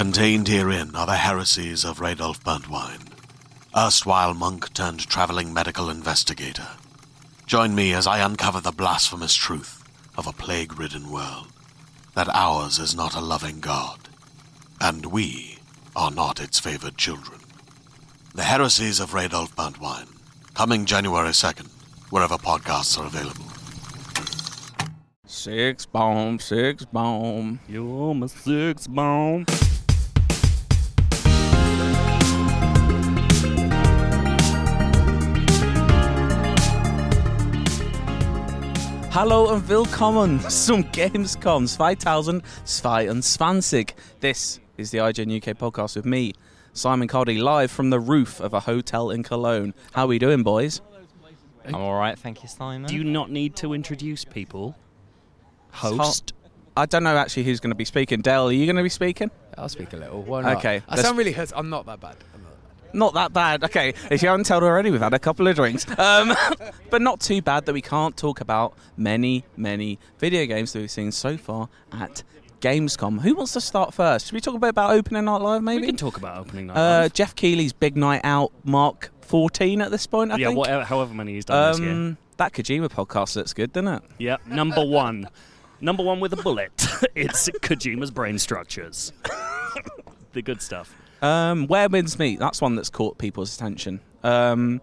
Contained herein are the heresies of Radolf Burntwine, erstwhile monk turned traveling medical investigator. Join me as I uncover the blasphemous truth of a plague ridden world that ours is not a loving God, and we are not its favored children. The heresies of Radolf Burntwine, coming January 2nd, wherever podcasts are available. Six bomb, six bomb. You're my six bomb. Hallo und willkommen zum Gamescom 2022. This is the IGN UK podcast with me, Simon Cardy, live from the roof of a hotel in Cologne. How are we doing, boys? I'm all right, thank you, Simon. Do you not need to introduce people? Host. I don't know actually who's going to be speaking. Dale, are you going to be speaking? I'll speak a little. Why not? Okay, I let's- sound really hurt. I'm not that bad. Not that bad. Not that bad. Okay, if you haven't told already, we've had a couple of drinks. Um, but not too bad that we can't talk about many, many video games that we've seen so far at Gamescom. Who wants to start first? Should we talk a bit about opening night live, maybe? We can talk about opening night. Uh, live. Geoff Keighley's big night out, Mark 14 at this point, I yeah, think. whatever, however many he's done this year. Um, that Kojima podcast looks good, doesn't it? Yeah, number one. number one with a bullet. it's Kojima's brain structures. the good stuff. Um, Where Winds Meet, that's one that's caught people's attention. Um,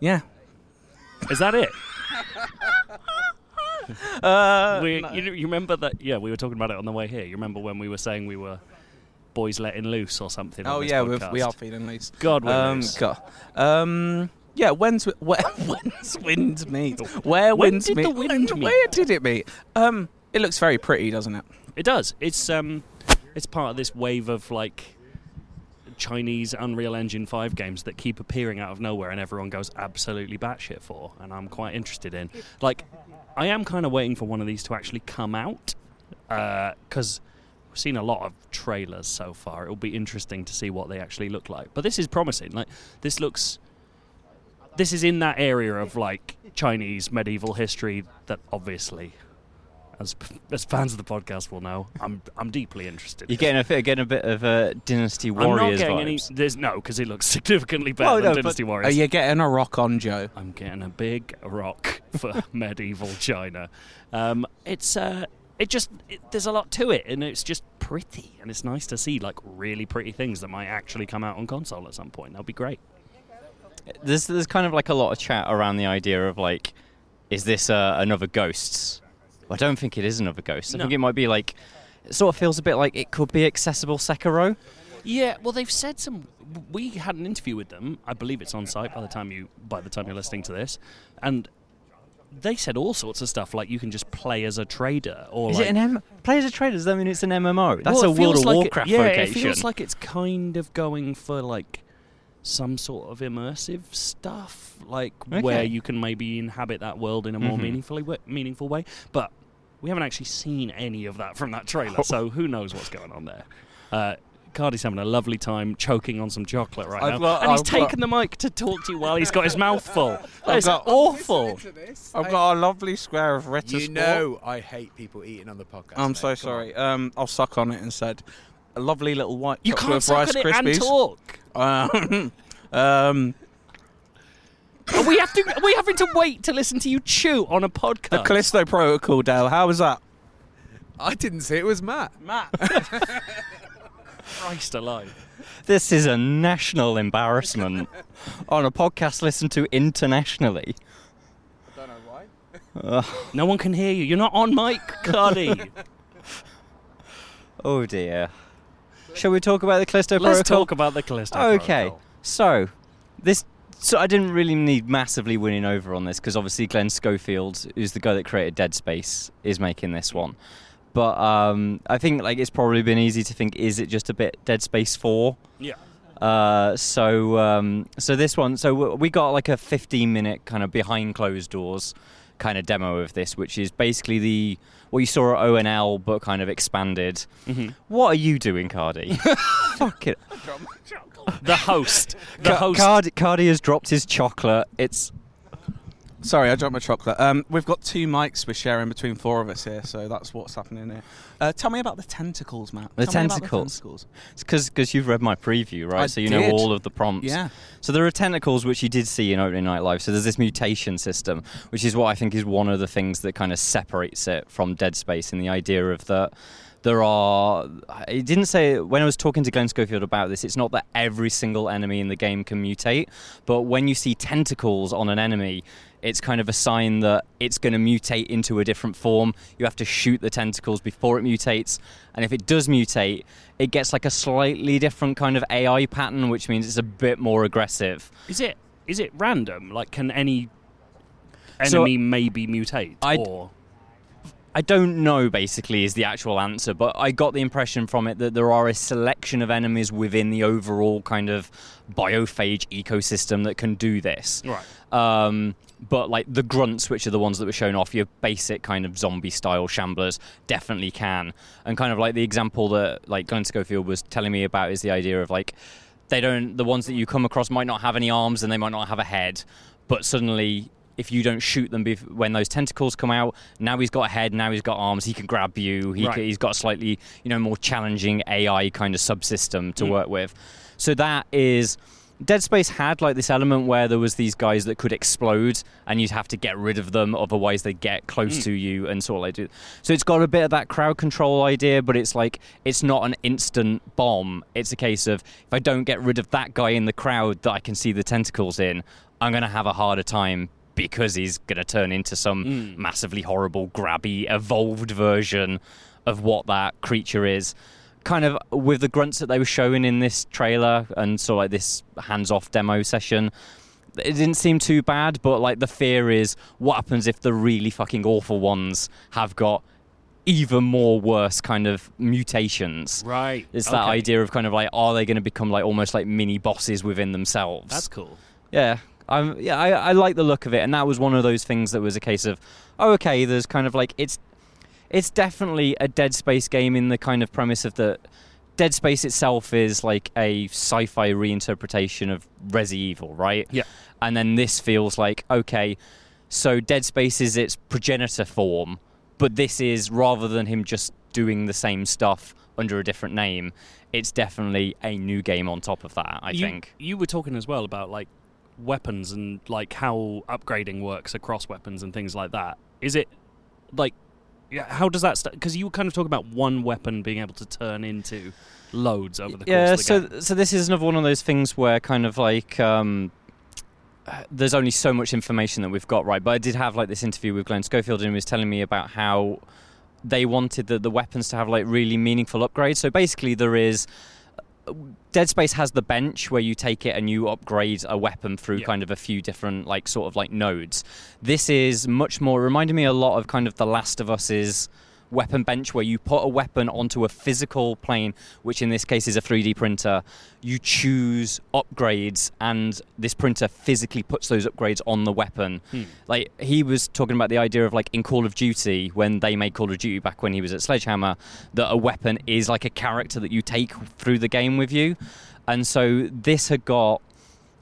yeah. Is that it? Uh, we, you, you remember that? Yeah, we were talking about it on the way here. You remember when we were saying we were boys letting loose or something? oh, yeah, we are feeling loose. God, we're Um, loose. God. Um, yeah, when's where, when's wind meet? Where When winds did the meet? wind meet? Where did it meet? Um, it looks very pretty, doesn't it? It does. It's um, it's part of this wave of like Chinese Unreal Engine Five games that keep appearing out of nowhere, and everyone goes absolutely batshit for, and I'm quite interested in. Like, I am kind of waiting for one of these to actually come out uh, because we've seen a lot of trailers so far. It'll be interesting to see what they actually look like. But this is promising. Like, this looks. This is in that area of like Chinese medieval history that obviously as as fans of the podcast will know, I'm I'm deeply interested. You're getting a, bit- getting a bit of a Dynasty Warriors I'm Warriors not getting any. vibes. There's no because it looks significantly better Well, than no, but- Dynasty Are you getting a rock on, Joe? I'm getting a big rock for medieval China. Um, it's uh, it just it, there's a lot to it, and it's just pretty, and it's nice to see like really pretty things that might actually come out on console at some point. That'll be great. There's there's kind of like a lot of chat around the idea of like, is this uh, another Ghosts? I don't think it is another Ghost. I No. think it might be like, it sort of feels a bit like it could be accessible Sekiro. Yeah, well, they've said some. We had an interview with them. I believe it's on site by the time you by the time you're listening to this, and they said all sorts of stuff like you can just play as a trader or Is like, it an M? Play as a trader? Does that mean it's an MMO? That's Well, a it World feels of like it- Warcraft yeah, location. it feels like it's kind of going for like some sort of immersive stuff, like where Okay. you can maybe inhabit that world in a more Mhm. meaningfully wa- meaningful way. But we haven't actually seen any of that from that trailer, so who knows what's going on there. Uh, Cardy's having a lovely time choking on some chocolate right I've now, got- and he's I've got- taken the mic to talk to you while he's got his mouth full. That's got- awful. I've got a lovely square of Ritter You know I hate people eating on the podcast. I'm mate. so Come sorry. Um, I'll suck on it instead. A lovely little white You chocolate can't with suck Rice on it and Krispies. talk. Um, um, Are we have to. Are we having to wait to listen to you chew on a podcast? the? Callisto Protocol, Dale. How was that? I didn't say it was Matt. Matt. Christ alive. This is a national embarrassment on a podcast listened to internationally. I don't know why. Ugh. No one can hear you. You're not on mic, Cardy. oh dear. Shall we talk about the Callisto Let's Protocol? talk about the Callisto Okay, Protocol. so this. So I didn't really need massively winning over on this because obviously Glenn Schofield, who's the guy that created Dead Space, is making this one. But um, I think like it's probably been easy to think, is it just a bit Dead Space Four? Yeah. Uh, so um, so this one, so we got like a 15 minute kind of behind closed doors kind of demo of this, which is basically the what you saw at ONL but kind of expanded. Mhm. What are you doing, Cardy? Fuck it. The host. The Ca- host. Cardy, Cardy has dropped his chocolate. It's Sorry, I dropped my chocolate. Um, we've got two mics we're sharing between four of us here, so that's what's happening here. Uh, tell me about the tentacles, Matt. The Tell me about tentacles? tentacles. It's because you've read my preview, right? I so you know did. all of the prompts. Yeah. So there are tentacles which you did see in Opening Night Live. So there's this mutation system, which is what I think is one of the things that kind of separates it from Dead Space in the idea of that there are. It didn't say when I was talking to Glenn Schofield about this. It's not that every single enemy in the game can mutate, but when you see tentacles on an enemy. It's kind of a sign that it's going to mutate into a different form. You have to shoot the tentacles before it mutates, and if it does mutate, it gets like a slightly different kind of AI pattern, which means it's a bit more aggressive. Is it is it random? Like, can any So- enemy maybe mutate? I'd- or I don't know, basically, is the actual answer, but I got the impression from it that there are a selection of enemies within the overall kind of biophage ecosystem that can do this. right? Um, but like the grunts, which are the ones that were shown off, your basic kind of zombie style shamblers definitely can. And kind of like the example that like Glenn Schofield was telling me about is the idea of like they don't the ones that you come across might not have any arms and they might not have a head, but suddenly if you don't shoot them bef- when those tentacles come out, now he's got a head, now he's got arms, he can grab you, he Right. ca- he's got a slightly you know more challenging AI kind of subsystem to Mm. work with. So that is Dead Space had like this element where there was these guys that could explode and you'd have to get rid of them, otherwise they get close Mm. to you and sort of like do. So it's got a bit of that crowd control idea, but it's like it's not an instant bomb. It's a case of if I don't get rid of that guy in the crowd that I can see the tentacles in, I'm gonna have a harder time because he's gonna turn into some Mm. massively horrible, grabby, evolved version of what that creature is kind of with the grunts that they were showing in this trailer and so like this hands-off demo session it didn't seem too bad but like the fear is what happens if the really fucking awful ones have got even more worse kind of mutations Right. it's that Okay. idea of kind of like are they going to become like almost like mini bosses within themselves That's cool. yeah, I'm, yeah, I, I like the look of it, and that was one of those things that was a case of, oh, okay, there's kind of like it's, it's definitely a Dead Space game in the kind of premise of the, Dead Space itself is like a sci-fi reinterpretation of Resi Evil, right? Yeah. And then this feels like okay, so Dead Space is its progenitor form, but this is rather than him just doing the same stuff under a different name, it's definitely a new game on top of that. I you, think. you were talking as well about like weapons and like how upgrading works across weapons and things like that. Is it like yeah, how does that start? Because you were kind of talking about one weapon being able to turn into loads over the course yeah of the so game. so this is another one of those things where kind of like um there's only so much information that we've got right but i did have like this interview with glenn schofield and he was telling me about how they wanted the, the weapons to have like really meaningful upgrades so basically there is Dead Space has the bench where you take it and you upgrade a weapon through Yeah. kind of a few different like sort of like nodes. This is much more reminding me a lot of kind of The Last of Us's weapon bench where you put a weapon onto a physical plane, which in this case is a 3D printer. You choose upgrades and this printer physically puts those upgrades on the weapon. Hmm. Like he was talking about the idea of like in Call of Duty when they made Call of Duty back when he was at Sledgehammer that a weapon is like a character that you take through the game with you. And so this had got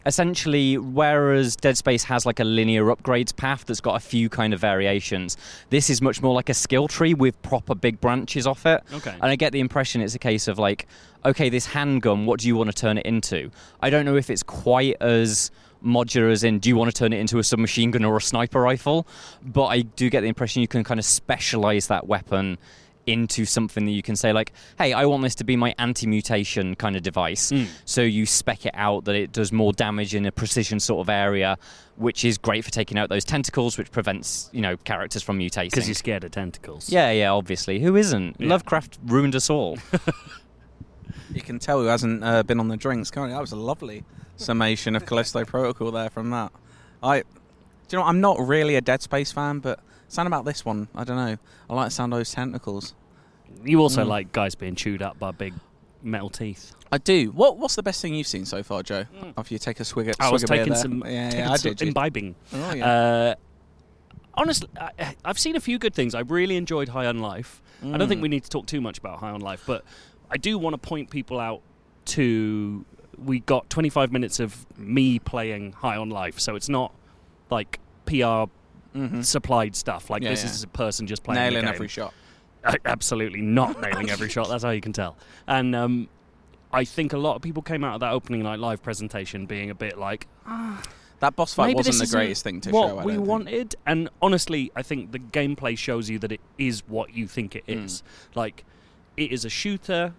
essentially whereas Dead Space has like a linear upgrades path that's got a few kind of variations, this is much more like a skill tree with proper big branches off it. Okay. And I get the impression it's a case of like, okay, this handgun, what do you want to turn it into? I don't know if it's quite as modular as in do you want to turn it into a submachine gun or a sniper rifle? But I do get the impression you can kind of specialize that weapon into something that you can say like, hey, I want this to be my anti-mutation kind of device. Mm. So you spec it out that it does more damage in a precision sort of area, which is great for taking out those tentacles, which prevents you know characters from mutating. Because you're scared of tentacles. Yeah, yeah, obviously. Who isn't? Yeah. Lovecraft ruined us all. You can tell who hasn't uh, been on the drinks, can't you? That was a lovely summation of Callisto Protocol there from that. I, do you know. I'm not really a Dead Space fan, but something about this one, I don't know. I like the sound of those tentacles. You also Mm. like guys being chewed up by big metal teeth. I do. What What's the best thing you've seen so far, Joe? Mm. After you take a swig, at, I was of beer taking there. some, Yeah, taking yeah, I some did. you? imbibing. Oh, yeah. Uh, honestly, I, I've seen a few good things. I really enjoyed High on Life. I don't think Mm. we need to talk too much about High on Life, but I do want to point people out to. We got 25 minutes of me playing High on Life, so it's not like PR Mhm. supplied stuff. Like Yeah, this yeah. is a person just playing the Nailing every shot. Absolutely not nailing every shot. That's how you can tell. And um, I think a lot of people came out of that opening night live presentation being a bit like, That boss fight wasn't the greatest thing to what show. I we think. wanted. And honestly, I think the gameplay shows you that it is what you think it is. Mm. Like, it is a shooter.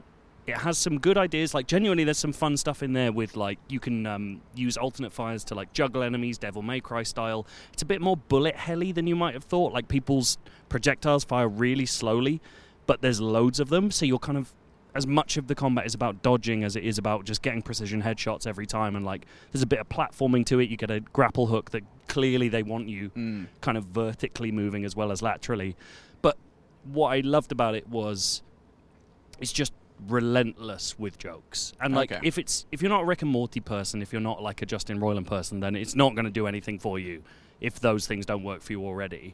It has some good ideas. Like, genuinely, there's some fun stuff in there with like you can um, use alternate fires to like juggle enemies, Devil May Cry style. It's a bit more bullet helly than you might have thought. Like people's projectiles fire really slowly, but there's loads of them, so you're kind of as much of the combat is about dodging as it is about just getting precision headshots every time and like there's a bit of platforming to it you get a grapple hook that clearly they want you Mm. kind of vertically moving as well as laterally but what i loved about it was it's just relentless with jokes. And like Okay. if it's if you're not a rick and morty person if you're not like a justin roiland person then it's not going to do anything for you if those things don't work for you already.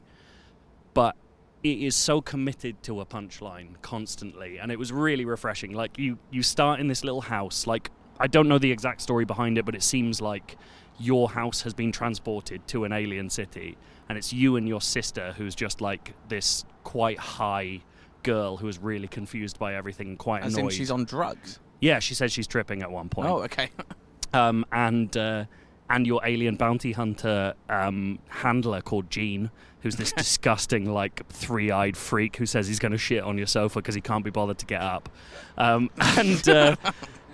But it is so committed to a punchline constantly and it was really refreshing. Like you you start in this little house like i don't know the exact story behind it but it seems like your house has been transported to an alien city and it's you and your sister who's just like this quite high girl who is really confused by everything and quite As annoyed in she's on drugs. yeah she says she's tripping at one point Oh, okay. um, and uh, and your alien bounty hunter um, handler called Gene, who's this disgusting like three-eyed freak who says he's going to shit on your sofa because he can't be bothered to get up, um, and uh,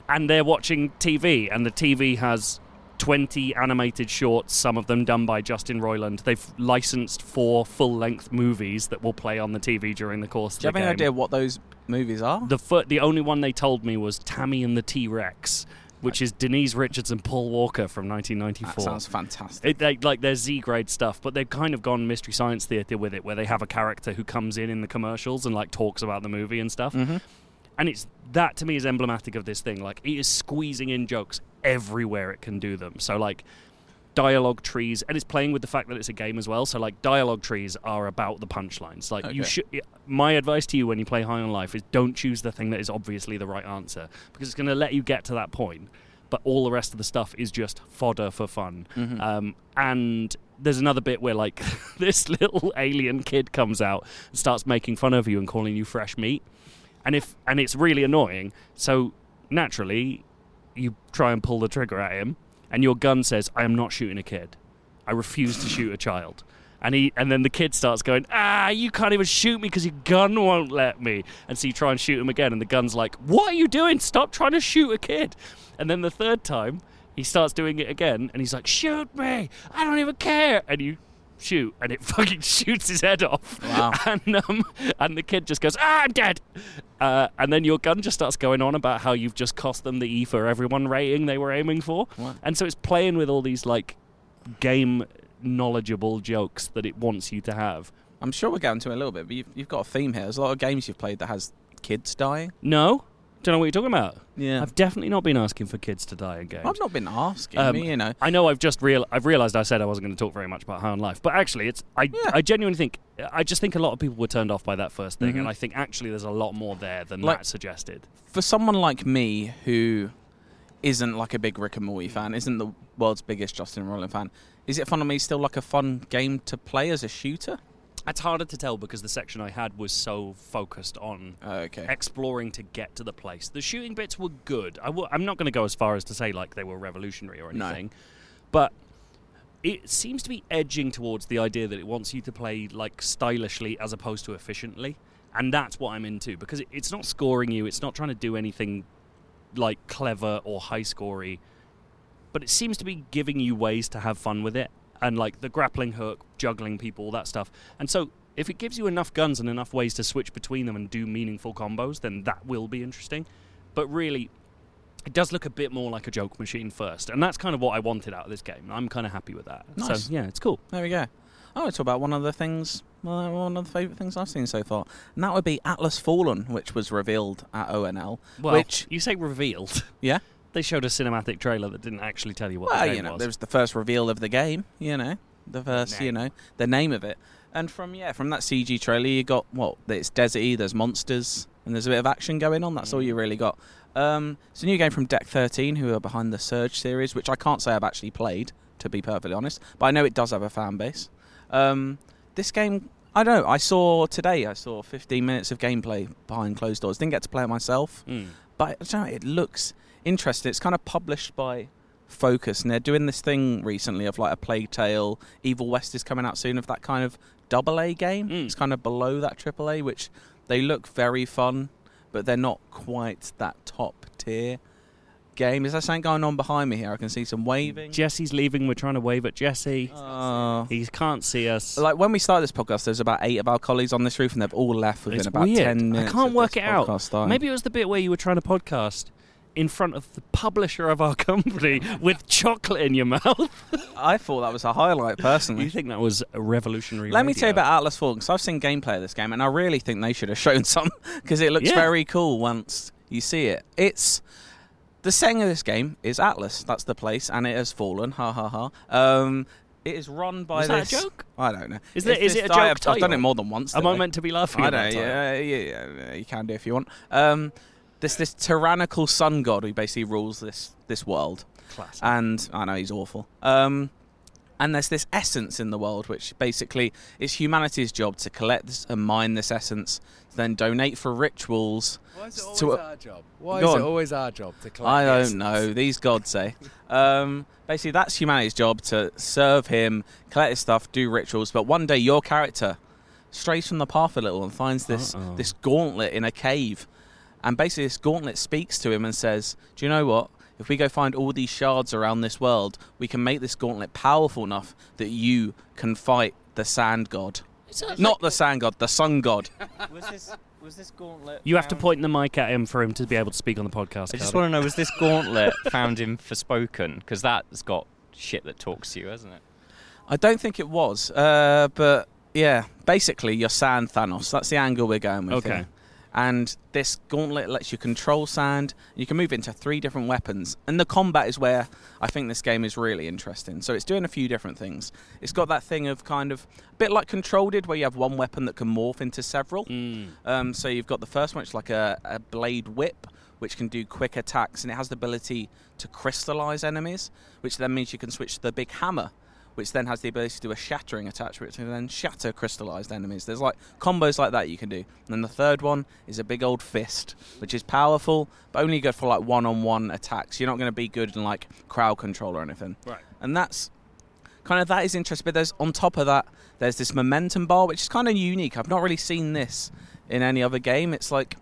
and they're watching TV, and the TV has. 20 animated shorts, some of them done by Justin Roiland. They've licensed four full length movies that will play on the TV during the course of Do you have any game. idea what those movies are? The fir- the only one they told me was Tammy and the T Rex, which is Denise Richards and Paul Walker from 1994. that 1994. sounds fantastic. It, they, like their Z grade stuff, but they've kind of gone mystery science theater with it, where they have a character who comes in in the commercials and like talks about the movie and stuff. hmm And it's that to me is emblematic of this thing. Like it is squeezing in jokes everywhere it can do them. So like dialogue trees, and it's playing with the fact that it's a game as well. So like dialogue trees are about the punchlines. Like you should. My advice to you when you play High on Life is don't choose the thing that is obviously the right answer because it's going to let you get to that point. But all the rest of the stuff is just fodder for fun. Mhm. Um, and there's another bit where like this little alien kid comes out and starts making fun of you and calling you fresh meat, and if and it's really annoying. So naturally, you try and pull the trigger at him, and your gun says, "I am not shooting a kid. I refuse to shoot a child." And he and then the kid starts going, "Ah, you can't even shoot me because your gun won't let me." And so you try and shoot him again, and the gun's like, "What are you doing? Stop trying to shoot a kid!" And then the third time, he starts doing it again, and he's like, "Shoot me! I don't even care!" And you shoot, and it fucking shoots his head off. Wow. And um, and the kid just goes, "Ah, I'm dead." Uh, and then your gun just starts going on about how you've just cost them the E for everyone rating they were aiming for. Wow. And so it's playing with all these like game knowledgeable jokes that it wants you to have. I'm sure we'll get into it a little bit, but you've, you've got a theme here. There's a lot of games you've played that has kids dying. No, don't know what you're talking about. Yeah. I've definitely not been asking for kids to die in games. I've not been asking Um, me, you know. I know I've just real I've realized I said I wasn't going to talk very much about High on Life, but actually it's I Yeah. I genuinely think I just think a lot of people were turned off by that first thing, Mhm. and I think actually there's a lot more there than Like- that suggested. For someone like me who isn't like a big Rick and Morty fan, isn't the world's biggest Justin Roiland fan, is it fun to me still like a fun game to play as a shooter? It's harder to tell because the section I had was so focused on Oh, okay. exploring to get to the place. The shooting bits were good. i w- I'm not going to go as far as to say like they were revolutionary or No. anything, but it seems to be edging towards the idea that it wants you to play like stylishly as opposed to efficiently, and that's what I'm into because it, it's not scoring you. It's not trying to do anything like clever or high scorey, but it seems to be giving you ways to have fun with it and like the grappling hook, juggling people, all that stuff. And so if it gives you enough guns and enough ways to switch between them and do meaningful combos, then that will be interesting. But really, it does look a bit more like a joke machine first, and that's kind of what I wanted out of this game. I'm kind of happy with that. Nice. So yeah, it's cool. There we go. I want to talk about one of the things, well, uh, one of the favourite things I've seen so far, and that would be Atlas Fallen, which was revealed at ONL. Well, which, you say revealed. yeah, They showed a cinematic trailer that didn't actually tell you what well, the game you know, was. there was the first reveal of the game. You know, the first, you know, the name of it, and from yeah, from that CG trailer, you got what? It's deserty. There's monsters, and there's a bit of action going on. That's all you really got. Um, it's a new game from Deck 13, who are behind the Surge series, which I can't say I've actually played. to be perfectly honest. But I know it does have a fan base. Um, this game, I don't know. I saw today. I saw 15 minutes of gameplay behind closed doors. Didn't get to play it myself, Mm. but I don't know, it looks interesting. It's kind of published by Focus, and they're doing this thing recently of like a Plague Tale. Evil West is coming out soon of that kind of double A game. Mm. It's kind of below that triple A, which they look very fun, but they're not quite that top tier game. Is there something going on behind me here? I can see some waving. Jesse's leaving. We're trying to wave at Jesse. Oh. He can't see us. Like when we started this podcast, there's about eight of our colleagues on this roof, and they've all left within It's about weird. ten minutes. I can't work it out. starting. Maybe it was the bit where you were trying to podcast in front of the publisher of our company with chocolate in your mouth. I thought that was a highlight personally. you think that was a revolutionary? Let me tell you about Atlas Fallen because I've seen gameplay of this game, and I really think they should have shown some because it looks Yeah. very cool once you see it. It's the setting of this game is Atlas. That's the place, and it has fallen. Ha ha ha. Um, it is run by Was that a joke? I don't know. Is there- It's is it a joke I've, I've done it more than once. Am I meant to be laughing I that? Yeah, yeah, yeah, you can do if you want. Um, there's this tyrannical sun god who basically rules this this world Classic. and I know he's awful. Um, and there's this essence in the world, which basically is humanity's job to collect this and mine this essence, then donate for rituals. Why is it always To our job? Why is it always our job to collect I don't know. These gods say. Um, basically, that's humanity's job to serve him, collect his stuff, do rituals. But one day, your character strays from the path a little and finds this Uh-oh. this gauntlet in a cave, and basically, this gauntlet speaks to him and says, "Do you know what?" If we go find all these shards around this world, we can make this gauntlet powerful enough that you can fight the sand god. Not the sand god, the sun god. was this was this gauntlet? you have to found- point the mic at him for him to be able to speak on the podcast. I just Cardy. want to know: was this gauntlet found in Forspoken? Because that's got shit that talks to you, hasn't it? I don't think it was, uh, but yeah, basically you're sand Thanos. That's the angle we're going with. Okay. here. And this gauntlet lets you control sand. You can move into three different weapons, and the combat is where I think this game is really interesting. So it's doing a few different things. It's got that thing of kind of a bit like Control did, where you have one weapon that can morph into several. Mm. Um, so you've got the first one, which is like a, a blade whip, which can do quick attacks, and it has the ability to crystallize enemies, which then means you can switch to the big hammer, which then has the ability to do a shattering attack, which can then shatter crystallized enemies. There's like combos like that you can do. And then the third one is a big old fist, which is powerful, but only good for like one-on-one attacks. You're not going to be good in like crowd control or anything. Right. And that's kind of that is interesting. But there's on top of that, there's this momentum bar, which is kind of unique. I've not really seen this in any other game. It's like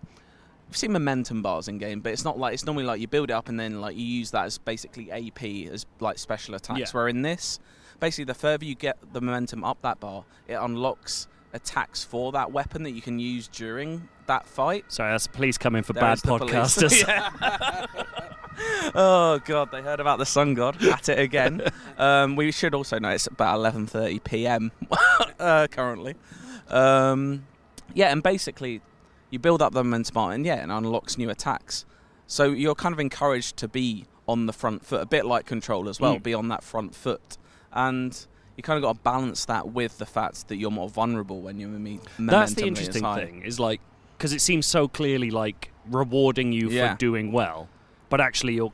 I've seen momentum bars in game, but it's not like it's normally like you build it up and then like you use that as basically AP as like special attacks. Yeah. Where in this, basically the further you get the momentum up that bar, it unlocks attacks for that weapon that you can use during that fight. Sorry, that's the police coming for There bad is the police. podcasters. Oh god, they heard about the sun god at it again. um, we should also know it's about 11:30 p.m. uh, currently. Um, yeah, and basically, you build up the momentum and yeah, and unlocks new attacks. So you're kind of encouraged to be on the front foot, a bit like Control as well, Mm. be on that front foot, and you kind of got to balance that with the fact that you're more vulnerable when you're me- That's the momentum is interesting thing is like because it seems so clearly like rewarding you Yeah. for doing well, but actually you're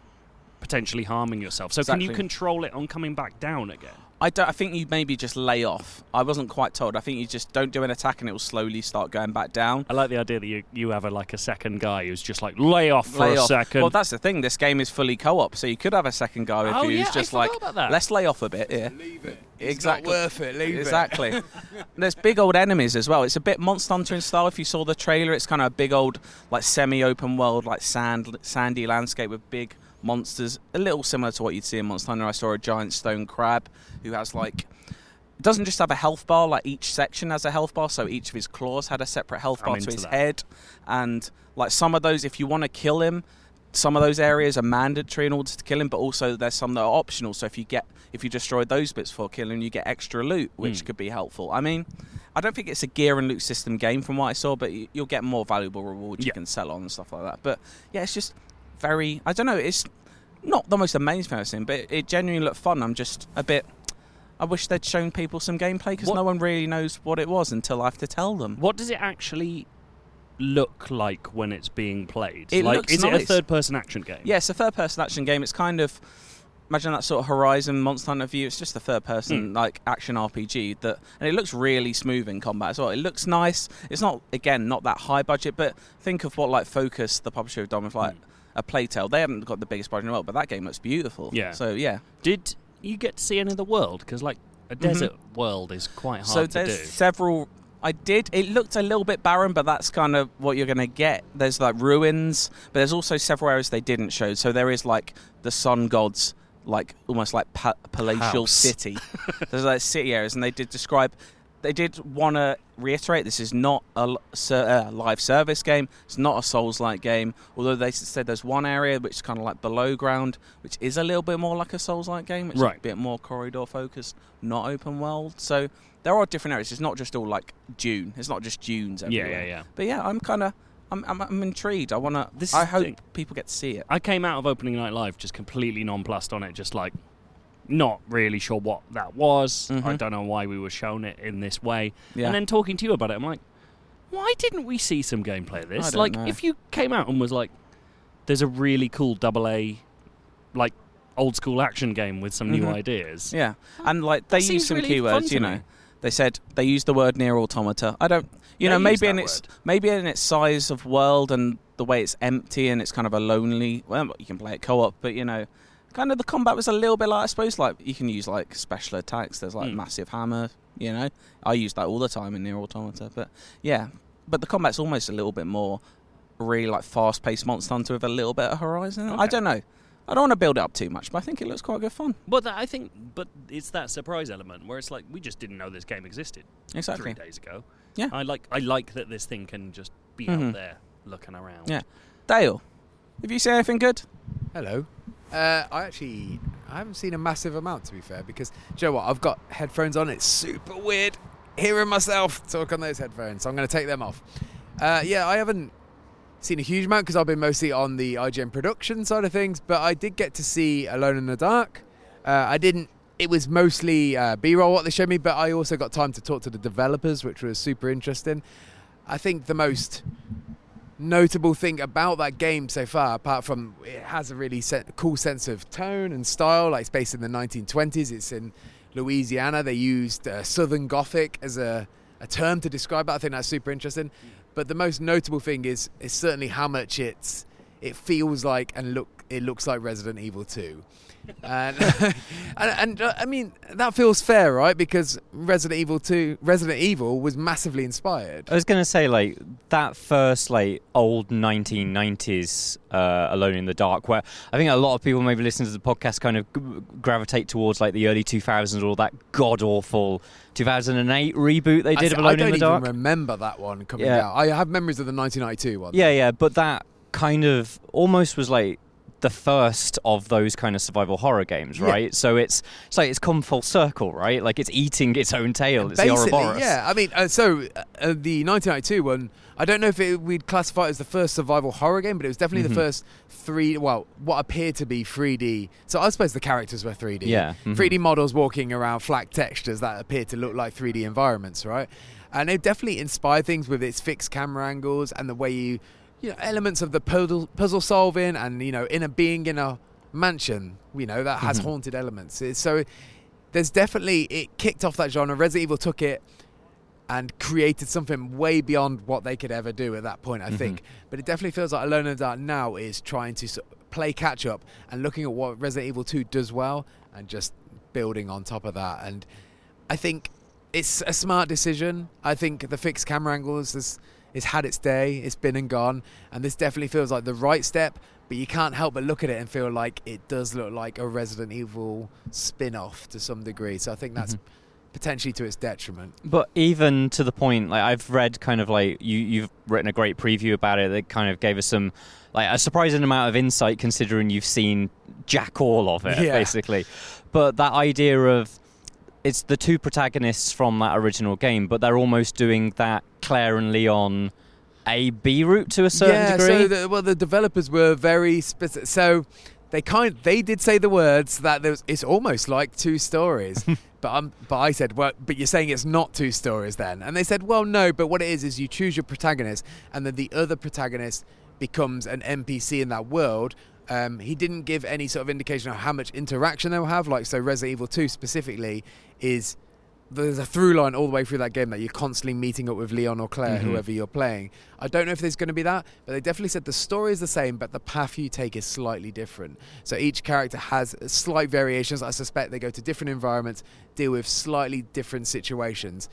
potentially harming yourself. So can you control it on coming back down again? I, don't, I think you maybe just lay off. I wasn't quite told. I think you just don't do an attack and it will slowly start going back down. I like the idea that you you have a like a second guy who's just like lay off for lay a off. second. Well, that's the thing. This game is fully co-op, so you could have a second guy oh you yeah, who's just I like, about that. let's lay off a bit here. Leave it. It's Exactly. not worth it. Leave exactly. There's big old enemies as well. It's a bit Monster Hunter in style. If you saw the trailer, it's kind of a big old like semi-open world, like sand, sandy landscape with big monsters. A little similar to what you'd see in Monster Hunter. I saw a giant stone crab who has like. Doesn't just have a health bar, like each section has a health bar, so each of his claws had a separate health I'm bar to his that. head. And like some of those, if you want to kill him, some of those areas are mandatory in order to kill him, but also there's some that are optional. So if you get if you destroy those bits for killing, you get extra loot, which Hmm. could be helpful. I mean, I don't think it's a gear and loot system game from what I saw, but you'll get more valuable rewards you can sell on and stuff like that. But yeah, it's just very I don't know. It's not the most amazing thing I've seen, but it genuinely looked fun. I'm just a bit. I wish they'd shown people some gameplay because no one really knows what it was until I have to tell them. What does it actually look like when it's being played? It like, looks is it a third-person action game? Yeah, it's a third person action game. It's kind of imagine that sort of Horizon Monster Hunter view. It's just a third-person Hmm. like action RPG that, and it looks really smooth in combat as well. It looks nice. It's not again not that high budget, but think of what like Focus, the publisher of done with like a Plague Tale. They haven't got the biggest budget in the world, but that game looks beautiful. Yeah. So yeah. Did you get to see any of the world? Because like a desert world is quite hard Mm-hmm. so there's do. several. I did. It looked a little bit barren, but that's kind of what you're going to get. There's like ruins, but there's also several areas they didn't show. So there is like the sun gods, like almost like pa- palatial House. city. there's like city areas, and they did describe. They did want to reiterate this is not a uh, live service game. It's not a Souls-like game. Although they said there's one area which is kind of like below ground, which is a little bit more like a Souls-like game. It's Right. a bit more corridor focused, not open world. So there are different areas. It's not just all like Dune. It's not just dunes everywhere. yeah, yeah. yeah. But yeah, I'm kind of, I'm, I'm, I'm intrigued. I wanna. I hope people get to see it. I came out of opening night live just completely nonplussed on it, just like not really sure what that was. I Mhm. don't know why we were shown it in this way. Yeah. And then talking to you about it, I'm like, why didn't we see some gameplay of this? Like, know. if you came out and was like, there's a really cool double A, like old school action game with some new Mhm. ideas. yeah, and like they use some really keywords. You know, me. they said they used the word NieR Automata. I don't. You They know, maybe in its word. maybe in its size of world and the way it's empty and it's kind of a lonely. Well, you can play it co-op, but you know. Kind of the combat was a little bit like I suppose like you can use like special attacks. There's like Hmm. massive hammer, you know. I use that all the time in NieR Automata, but yeah, but the combat's almost a little bit more really like fast-paced Monster Hunter with a little bit of Horizon. I don't know. I don't want to build it up too much, but I think it looks quite good fun. But that, I think, but it's that surprise element where it's like we just didn't know this game existed Exactly. three days ago. Yeah. I like I like that this thing can just be Mhm. out there looking around. Yeah. Dale, have you seen anything good? Hello. Uh, I actually I haven't seen a massive amount to be fair because you know what I've got headphones on. It's super weird hearing myself talk on those headphones, so I'm going to take them off. Uh, yeah, I haven't seen a huge amount because I've been mostly on the IGN production side of things, but I did get to see Alone in the Dark. Uh, I didn't. It was mostly uh, B-roll what they showed me, but I also got time to talk to the developers, which was super interesting. I think the most notable thing about that game so far, apart from it has a really cool sense of tone and style, like it's based in the 1920s. It's in Louisiana. They used uh, Southern Gothic as a, a term to describe it. I think that's super interesting. But the most notable thing is is certainly how much it's it feels like and look it looks like Resident Evil 2. And, and, and uh, I mean that feels fair, right? Because Resident Evil 2, Resident Evil was massively inspired. I was gonna say like that first like old 1990s uh, Alone in the Dark, where I think a lot of people maybe listening to the podcast kind of g- gravitate towards like the early 2000s or that god awful 2008 reboot they did s- of Alone I don't in the even Dark. remember that one coming Yeah. out. I have memories of the 1992 one. Yeah, yeah, but that kind of almost was like the first of those kind of survival horror games, Yeah. right? So it's it's like it's come full circle, right? Like it's eating its own tail. It's the Basically, Ouroboros. yeah. I mean, uh, so uh, uh, the 1992 one. I don't know if it, we'd classify it as the first survival horror game, but it was definitely Mhm. the first three. Well, what appeared to be 3D. So I suppose the characters were 3D. Yeah, mhm. 3D models walking around flat textures that appeared to look like 3D environments, right? And it definitely inspired things with its fixed camera angles and the way you, you know, elements of the puzzle puzzle solving and you know, in a being in a mansion, you know, that has Mhm. haunted elements. So there's definitely it kicked off that genre. Resident Evil took it and created something way beyond what they could ever do at that point, I Mhm. think. But it definitely feels like Alone in the Dark now is trying to play catch up and looking at what Resident Evil 2 does well and just building on top of that. And I think it's a smart decision. I think the fixed camera angles has had its day, it's been and gone. And this definitely feels like the right step. But you can't help but look at it and feel like it does look like a Resident Evil spin off to some degree. So I think that's Mhm. potentially to its detriment. But even to the point, like I've read, kind of like you, you've written a great preview about it that kind of gave us some, like a surprising amount of insight considering you've seen jack all of it, Yeah. basically. But that idea of it's the two protagonists from that original game, but they're almost doing that Claire and Leon A B route to a certain yeah, degree. so the, well, the developers were very specific. So they kind they did say the words that there was, it's almost like two stories. but um, but I said, well, but you're saying it's not two stories then? And they said, well, no. But what it is is you choose your protagonist, and then the other protagonist becomes an NPC in that world Um, he didn't give any sort of indication of how much interaction they'll have. Like so, Resident Evil 2 specifically is there's a through line all the way through that game that you're constantly meeting up with Leon or Claire, Mhm. whoever you're playing. I don't know if there's going to be that, but they definitely said the story is the same, but the path you take is slightly different. So each character has slight variations. I suspect they go to different environments, deal with slightly different situations.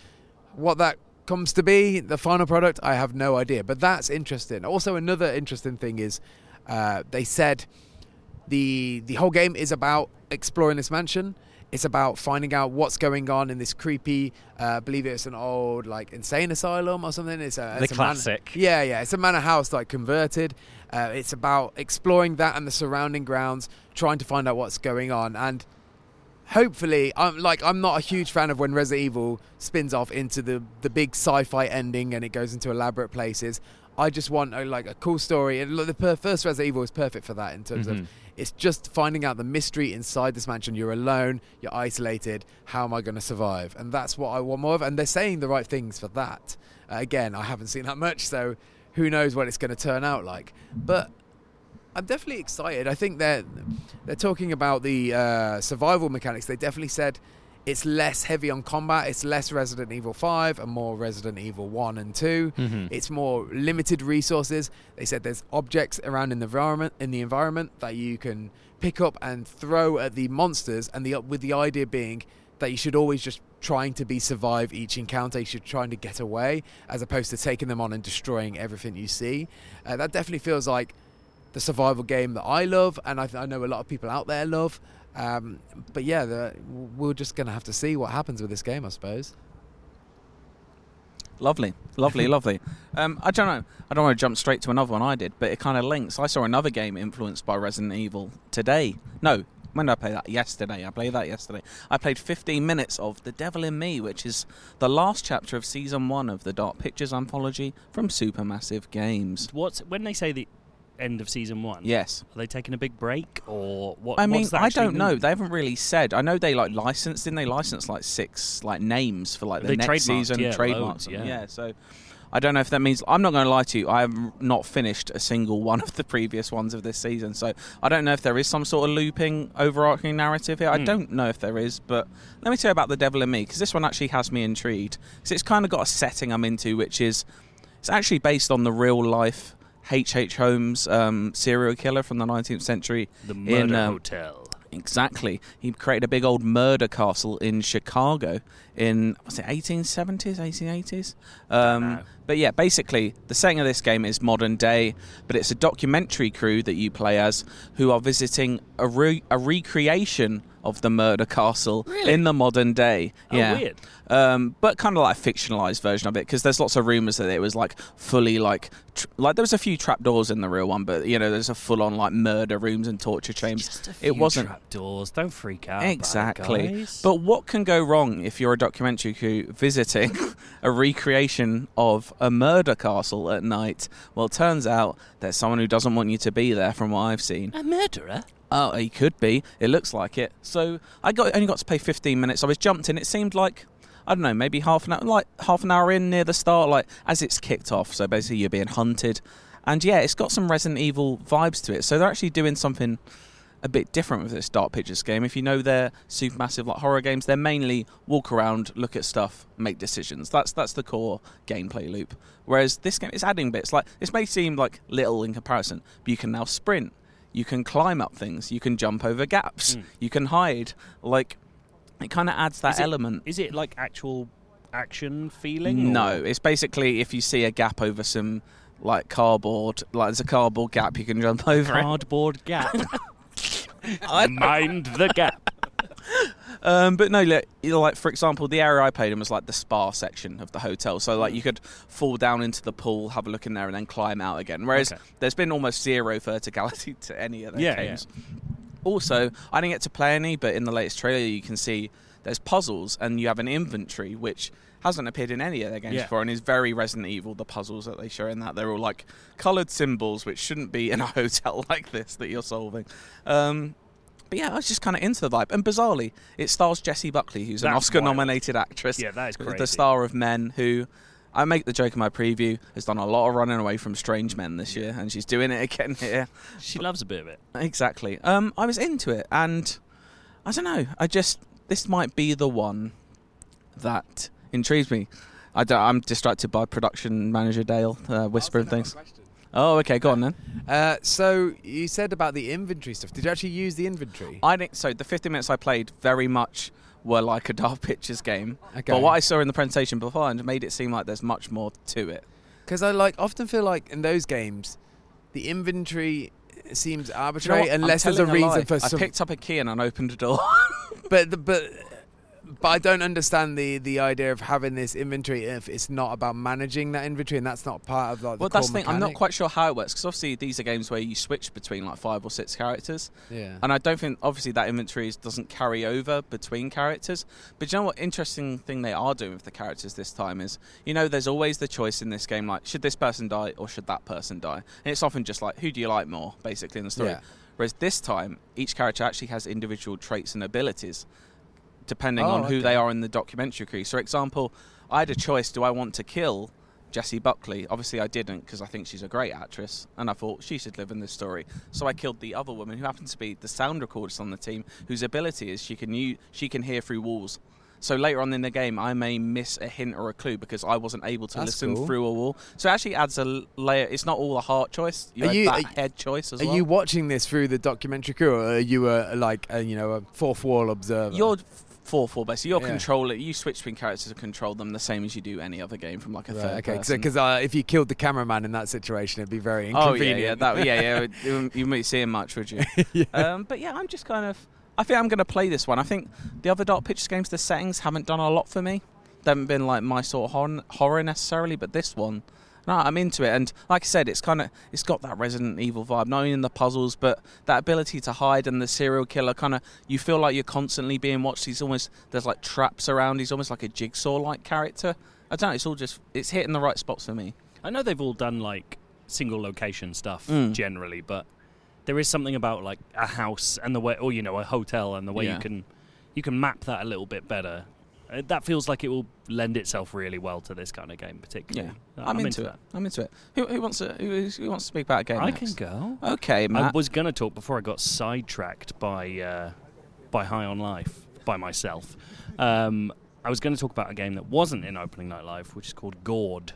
What that comes to be, the final product, I have no idea. But that's interesting. Also, another interesting thing is uh, they said the the whole game is about exploring this mansion. It's about finding out what's going on in this creepy. Uh, I believe it's an old like insane asylum or something. It's a The it's a man- classic. yeah, yeah. It's a manor house like converted. Uh, it's about exploring that and the surrounding grounds, trying to find out what's going on, and hopefully, I'm like I'm not a huge fan of when Resident Evil spins off into the the big sci-fi ending and it goes into elaborate places. I just want a, like a cool story, and look, the per- first Resident Evil is perfect for that in terms Mhm. of it's just finding out the mystery inside this mansion. You're alone, you're isolated. How am I going to survive? And that's what I want more of. And they're saying the right things for that. Uh, again, I haven't seen that much, so who knows what it's going to turn out like. But I'm definitely excited. I think they're they're talking about the uh, survival mechanics. They definitely said it's less heavy on combat. It's less Resident Evil 5 and more Resident Evil 1 and 2. Mhm. It's more limited resources. They said there's objects around in the environment in the environment that you can pick up and throw at the monsters, and the with the idea being that you should always just trying to be survive each encounter. You should trying to get away as opposed to taking them on and destroying everything you see. Uh, that definitely feels like the survival game that I love, and I, I know a lot of people out there love. Um, but yeah, the, we're just going to have to see what happens with this game, I suppose. Lovely, lovely, lovely. Um, I don't know. I don't want to jump straight to another one I did, but it kind of links. I saw another game influenced by Resident Evil today. No, when did I play that? Yesterday. I played that yesterday. I played 15 minutes of The Devil in Me, which is the last chapter of season one of the Dark Pictures anthology from Supermassive Games. What's when they say the end of season one? Yes. Are they taking a big break or what? I mean, I don't know. They haven't really said. I know they like licensed. Didn't they license like six like names for like the next season? yeah, trademarks. loads, them, yeah. So I don't know if that means. I'm not going to lie to you. I have not finished a single one of the previous ones of this season. So I don't know if there is some sort of looping, overarching narrative here. I Hmm. don't know if there is. But let me tell you about the Devil in Me because this one actually has me intrigued. Because it's kind of got a setting I'm into, which is it's actually based on the real life. H. H. Holmes, um, serial killer from the 19th century, the murder in, um, hotel. Exactly. He created a big old murder castle in Chicago in was it 1870s, 1880s. Um, but yeah, basically the setting of this game is modern day, but it's a documentary crew that you play as who are visiting a, re- a recreation of the murder castle Really? in the modern day. Oh, yeah. weird. Um, but kind of like a fictionalized version of it because there's lots of rumors that it was like fully like tr- like there was a few trapdoors in the real one, but you know there's a full on like murder rooms and torture chambers. Just a it wasn't trapdoors. Don't freak out. Exactly. But what can go wrong if you're a documentary crew visiting a recreation of a murder castle at night? Well, it turns out there's someone who doesn't want you to be there from what I've seen. a murderer. Oh, he could be. It looks like it. So I got only got to play 15 minutes. I was jumped in. It seemed like I don't know, maybe half an hour, like half an hour in near the start, like as it's kicked off. So basically, you're being hunted, and yeah, it's got some Resident Evil vibes to it. So they're actually doing something a bit different with this Dark Pictures game. If you know their supermassive like horror games, they're mainly walk around, look at stuff, make decisions. That's that's the core gameplay loop. Whereas this game is adding bits. Like this may seem like little in comparison, but you can now sprint, you can climb up things, you can jump over gaps, Mm. you can hide. Like it kind of adds that Is it- element. Is it like actual action feeling? No, or- it's basically if you see a gap over some like cardboard, like there's a cardboard gap, you can jump over it. Cardboard gap. I- Mind the gap. Um, but no, like, you know, like for example, the area I played in was like the spa section of the hotel. So Hmm. like you could fall down into the pool, have a look in there, and then climb out again. Whereas Okay. there's been almost zero verticality to any of their Yeah, games. Also, I didn't get to play any, but in the latest trailer, you can see there's puzzles and you have an inventory which hasn't appeared in any of their games Yeah. before and is very Resident Evil. The puzzles that they show in that they're all like coloured symbols which shouldn't be in a hotel like this that you're solving. Um, but yeah, I was just kind of into the vibe. And bizarrely, it stars Jessie Buckley, who's an Oscar-nominated wild. actress. Yeah, that is the star of Men, who I make the joke in my preview. Has done a lot of running away from strange men this year, and she's doing it again here. She loves a bit of it. Exactly. Um, I was into it, and I don't know. I just this might be the one that intrigues me. I don't, I'm distracted by production manager Dale uh, whispering things. Oh, okay. Go on then. Uh, so you said about the inventory stuff. Did you actually use the inventory? I think so. The 50 minutes I played very much were like a Dark Pictures game. Okay. But what I saw in the presentation beforehand made it seem like there's much more to it. Because I like often feel like in those games, the inventory seems Do you know arbitrary unless there's a telling reason lie. for. I Some, picked up a key and I opened a door. but the, but but I don't understand the the idea of having this inventory if it's not about managing that inventory and that's not part of like the well, that's the thing. I'm not quite sure how it works because obviously these are games where you switch between like five or six characters. Yeah. And I don't think, obviously, that inventory is- doesn't carry over between characters. But you know what? Interesting thing they are doing with the characters this time is, you know, there's always the choice in this game, like, should this person die or should that person die? And it's often just like, who do you like more, basically, in the story. Yeah. Whereas this time, each character actually has individual traits and abilities, depending Oh, on who okay. they are in the documentary crew. So, for example, I had a choice: do I want to kill Jessie Buckley? Obviously, I didn't because I think she's a great actress, and I thought she should live in this story. So I killed the other woman, who happens to be the sound recordist on the team, whose ability is she can she can hear through walls. So later on in the game, I may miss a hint or a clue because I wasn't able to That's listen cool. through a wall. So it actually adds a layer. It's not all a heart choice. You Are you- are- head choice as Are well. you watching this through the documentary crew, or are you a like a, you know a fourth wall observer? You're four four basically. You're Yeah. control it. You switch between characters and control them the same as you do any other game from like a Right, third okay, person. because uh, if you killed the cameraman in that situation, it'd be very Oh yeah, yeah, that, yeah, yeah. You wouldn't- You wouldn't be seeing much, would you? um, but yeah, I'm just kind of. I think I'm going to play this one. I think the other Dark Pictures games, the settings haven't done a lot for me. They haven't been like my sort of horror, horror necessarily, but this one, no, I'm into it. And like I said, it's kind of it's got that Resident Evil vibe, not only in the puzzles, but that ability to hide and the serial killer. Kind of, you feel like you're constantly being watched. He's almost there's like traps around. He's almost like a jigsaw-like character. I don't know. It's all just it's hitting the right spots for me. I know they've all done like single location stuff Mm. generally, but there is something about like a house and the way, or you know, a hotel and the way Yeah. you can you can map that a little bit better. Uh, that feels like it will lend itself really well to this kind of game, particularly. Yeah, Uh, I'm, into, it. I'm into it. Who, who wants to who, who wants to speak about a game? I next? can go. Okay, I was going to talk before I got sidetracked by uh, by High on Life by myself. Um, I was going to talk about a game that wasn't in Opening Night Live, which is called Gord.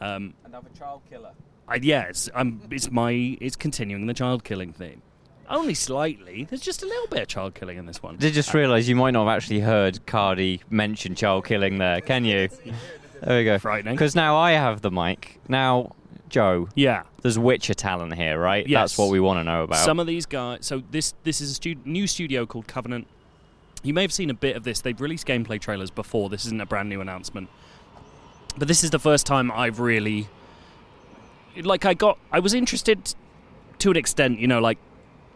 Um, Another child killer. I, yeah, it's, um, it's my it's continuing the child killing theme. Only slightly. There's just a little bit of child killing in this one. Did just realise you might not have actually heard Cardy mention child killing there, can you? There we go. Frightening. Because now I have the mic. Now, Joe, Yeah, there's Witcher talent here, right? Yes. That's what we want to know about. some of these guys. So this this is a stu- new studio called Covenant. You may have seen a bit of this. They've released gameplay trailers before. This isn't a brand new announcement, but this is the first time I've really like I got. I was interested to an extent. You know, like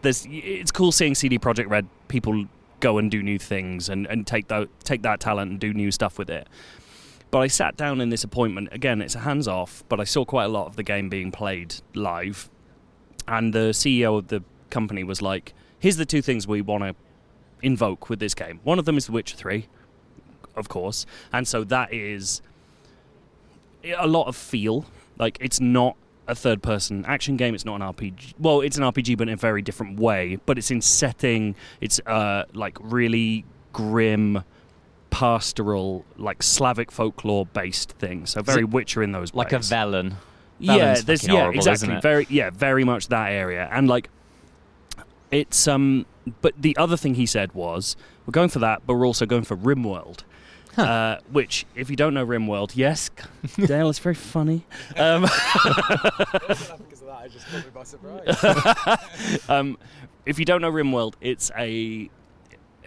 there's. It's cool seeing CD Projekt Red people go and do new things and, and take that take that talent and do new stuff with it. But I sat down in this appointment again. It's a hands off, but I saw quite a lot of the game being played live, and the CEO of the company was like, "Here's the two things we want to invoke with this game. One of them is The Witcher Three, of course, and so that is a lot of feel. Like it's not a third-person action game. It's not an RPG. Well, it's an RPG, but in a very different way. But it's in setting. It's uh, like really grim, pastoral, like Slavic folklore-based thing. So very it Witcher in those like a ways Velen. yeah, there's yeah, horrible, exactly. Very yeah, very much that area. And like it's um but the other thing he said was we're going for that, but we're also going for Rimworld. Uh, which, if you don't know Rimworld, yes, Dale, it's very funny. Um, because of that, I just caught me by surprise. um, if you don't know Rimworld, it's a,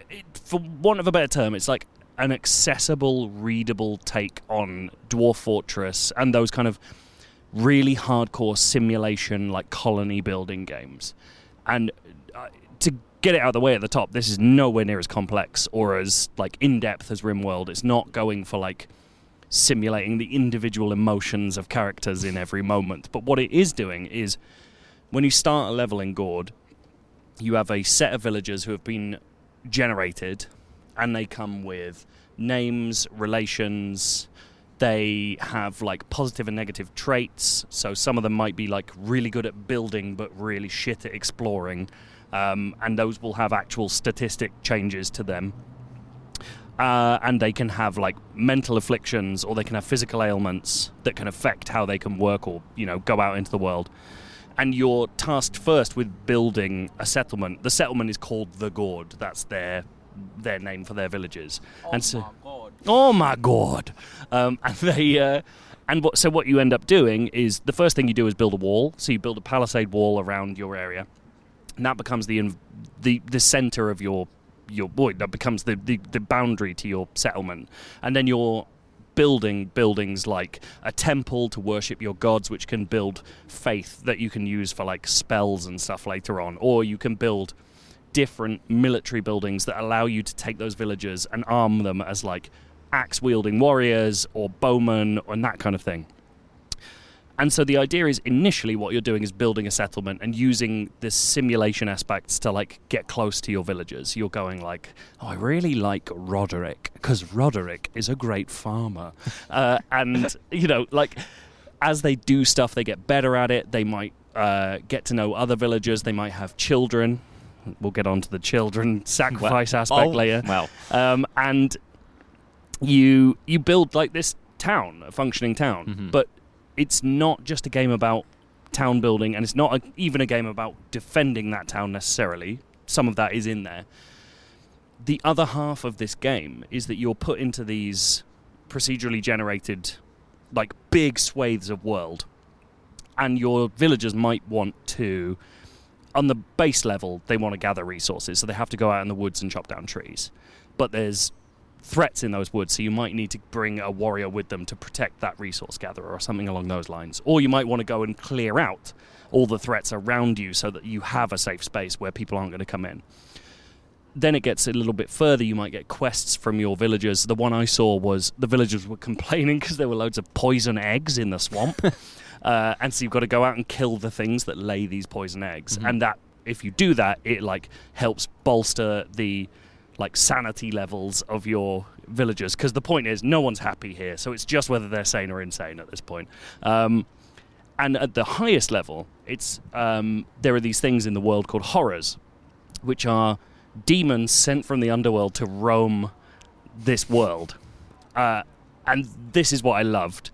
it, for want of a better term, it's like an accessible, readable take on Dwarf Fortress and those kind of really hardcore simulation, like colony building games. And uh, to get it out of the way at the top, this is nowhere near as complex or as like in depth as Rimworld. It's not going for like simulating the individual emotions of characters in every moment. But what it is doing is when you start a level in Gord, you have a set of villagers who have been generated and they come with names, relations, They have like positive and negative traits. So some of them might be like really good at building, but really shit at exploring. Um, and those will have actual statistic changes to them. Uh, and they can have like mental afflictions or they can have physical ailments that can affect how they can work or you know go out into the world. And you're tasked first with building a settlement. The settlement is called the Gord that's their their name for their villages. Oh and so oh my god. Um, and they uh, and what so what you end up doing is the first thing you do is build a wall. So you build a palisade wall around your area and that becomes the the the center of your your boy that becomes the, the the boundary to your settlement. And then you're building buildings like a temple to worship your gods which can build faith that you can use for like spells and stuff later on. Or you can build different military buildings that allow you to take those villagers and arm them as like axe wielding warriors or bowmen and that kind of thing and so the idea is initially what you're doing is building a settlement and using the simulation aspects to like get close to your villagers. You're going like, oh, I really like Roderick because Roderick is a great farmer, uh, and you know, like as they do stuff, they get better at it. They might uh, get to know other villagers. They might have children. We'll get on to the children sacrifice aspect oh, later. Well, Um, and you you build like this town, a functioning town, Mhm. but it's not just a game about town building, and it's not a, even a game about defending that town necessarily. Some of that is in there. The other half of this game is that you're put into these procedurally generated, like big swathes of world, and your villagers might want to, on the base level, they want to gather resources, so they have to go out in the woods and chop down trees. But there's threats in those woods, so you might need to bring a warrior with them to protect that resource gatherer or something along those lines. Or you might want to go and clear out all the threats around you so that you have a safe space where people aren't going to come in. Then it gets a little bit further. You might get quests from your villagers. The one I saw was the villagers were complaining because there were loads of poison eggs in the swamp. uh, and so you've got to go out and kill the things that lay these poison eggs. And that, if you do that, it like helps bolster the like sanity levels of your villagers because the point is no one's happy here so it's just whether they're sane or insane at this point. Um, and at the highest level it's um, there are these things in the world called horrors which are demons sent from the underworld to roam this world. Uh, and this is what i loved.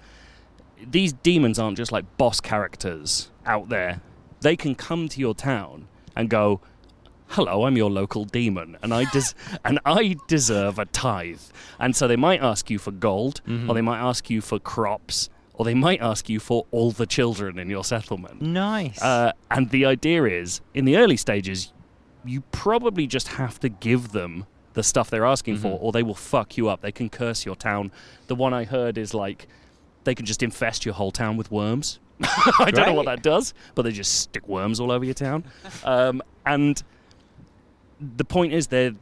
These demons aren't just like boss characters out there. They can come to your town and go hello, I'm your local demon, and I des- and I deserve a tithe. And so they might ask you for gold, or they might ask you for crops, or they might ask you for all the children in your settlement. nice. Uh, and the idea is, in the early stages, you probably just have to give them the stuff they're asking for, or they will fuck you up. They can curse your town. The one I heard is like they can just infest your whole town with worms. I don't know what that does, but they just stick worms all over your town. Um, and the point is, they're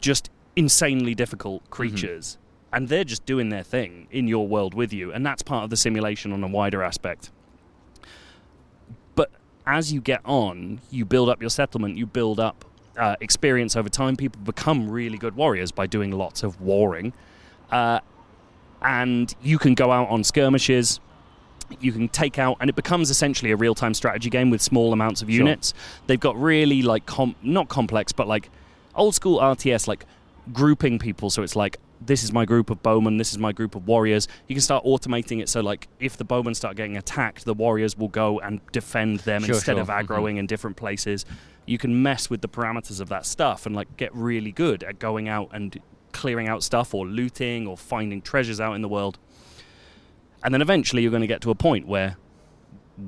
just insanely difficult creatures, and they're just doing their thing in your world with you, and that's part of the simulation on a wider aspect. But as you get on, you build up your settlement, you build up uh, experience over time. People become really good warriors by doing lots of warring. Uh, and you can go out on skirmishes. You can take out, and it becomes essentially a real-time strategy game with small amounts of units. They've got really like com- not complex, but like old school RTS, like grouping people. So it's like this is my group of bowmen, this is my group of warriors. You can start automating it so like if the bowmen start getting attacked, the warriors will go and defend them Sure, instead sure. of aggroing in different places. You can mess with the parameters of that stuff and like get really good at going out and clearing out stuff or looting or finding treasures out in the world. And then eventually you're going to get to a point where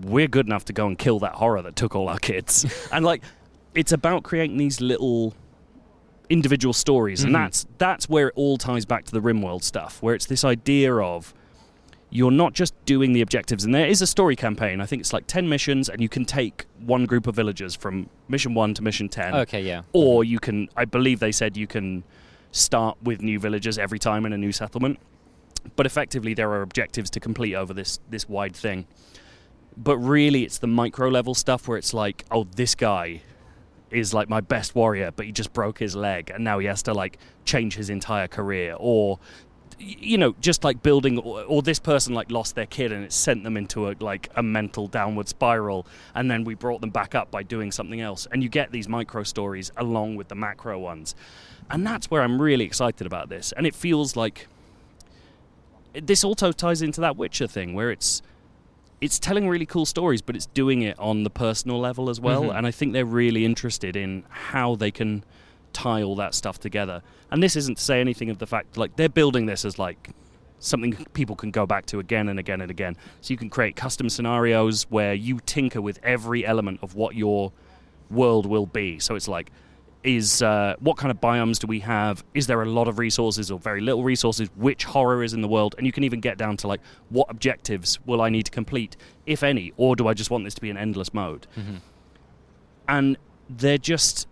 we're good enough to go and kill that horror that took all our kids. and like it's about creating these little individual stories and Mhm. that's that's where it all ties back to the rimworld stuff where it's this idea of you're not just doing the objectives and there is a story campaign i think it's like 10 missions and you can take one group of villagers from mission 1 to mission 10 okay, yeah. or you can i believe they said you can start with new villagers every time in a new settlement but effectively there are objectives to complete over this this wide thing. But really it's the micro level stuff where it's like oh this guy is like my best warrior but he just broke his leg and now he has to like change his entire career. Or you know, just like building, or, or this person like lost their kid and it sent them into a like a mental downward spiral, and then we brought them back up by doing something else, and you get these micro stories along with the macro ones, and that's where I'm really excited about this, and it feels like this also ties into that Witcher thing where it's it's telling really cool stories, but it's doing it on the personal level as well. Mhm. And I think they're really interested in how they can tie all that stuff together. And this isn't to say anything of the fact like they're building this as like something people can go back to again and again and again. So you can create custom scenarios where you tinker with every element of what your world will be. So it's like is uh, what kind of biomes do we have? Is there a lot of resources or very little resources? Which horror is in the world? And you can even get down to like what objectives will I need to complete, if any, or do I just want this to be an endless mode? And they're just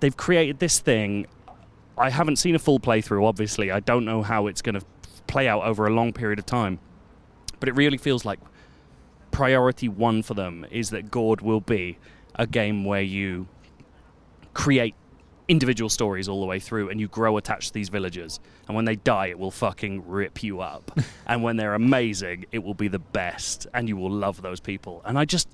they've created this thing. I haven't seen a full playthrough. Obviously, I don't know how it's going to play out over a long period of time, but it really feels like priority one for them is that Gord will be a game where you create individual stories all the way through and you grow attached to these villagers. And when they die it will fucking rip you up. And when they're amazing it will be the best. And you will love those people. And i just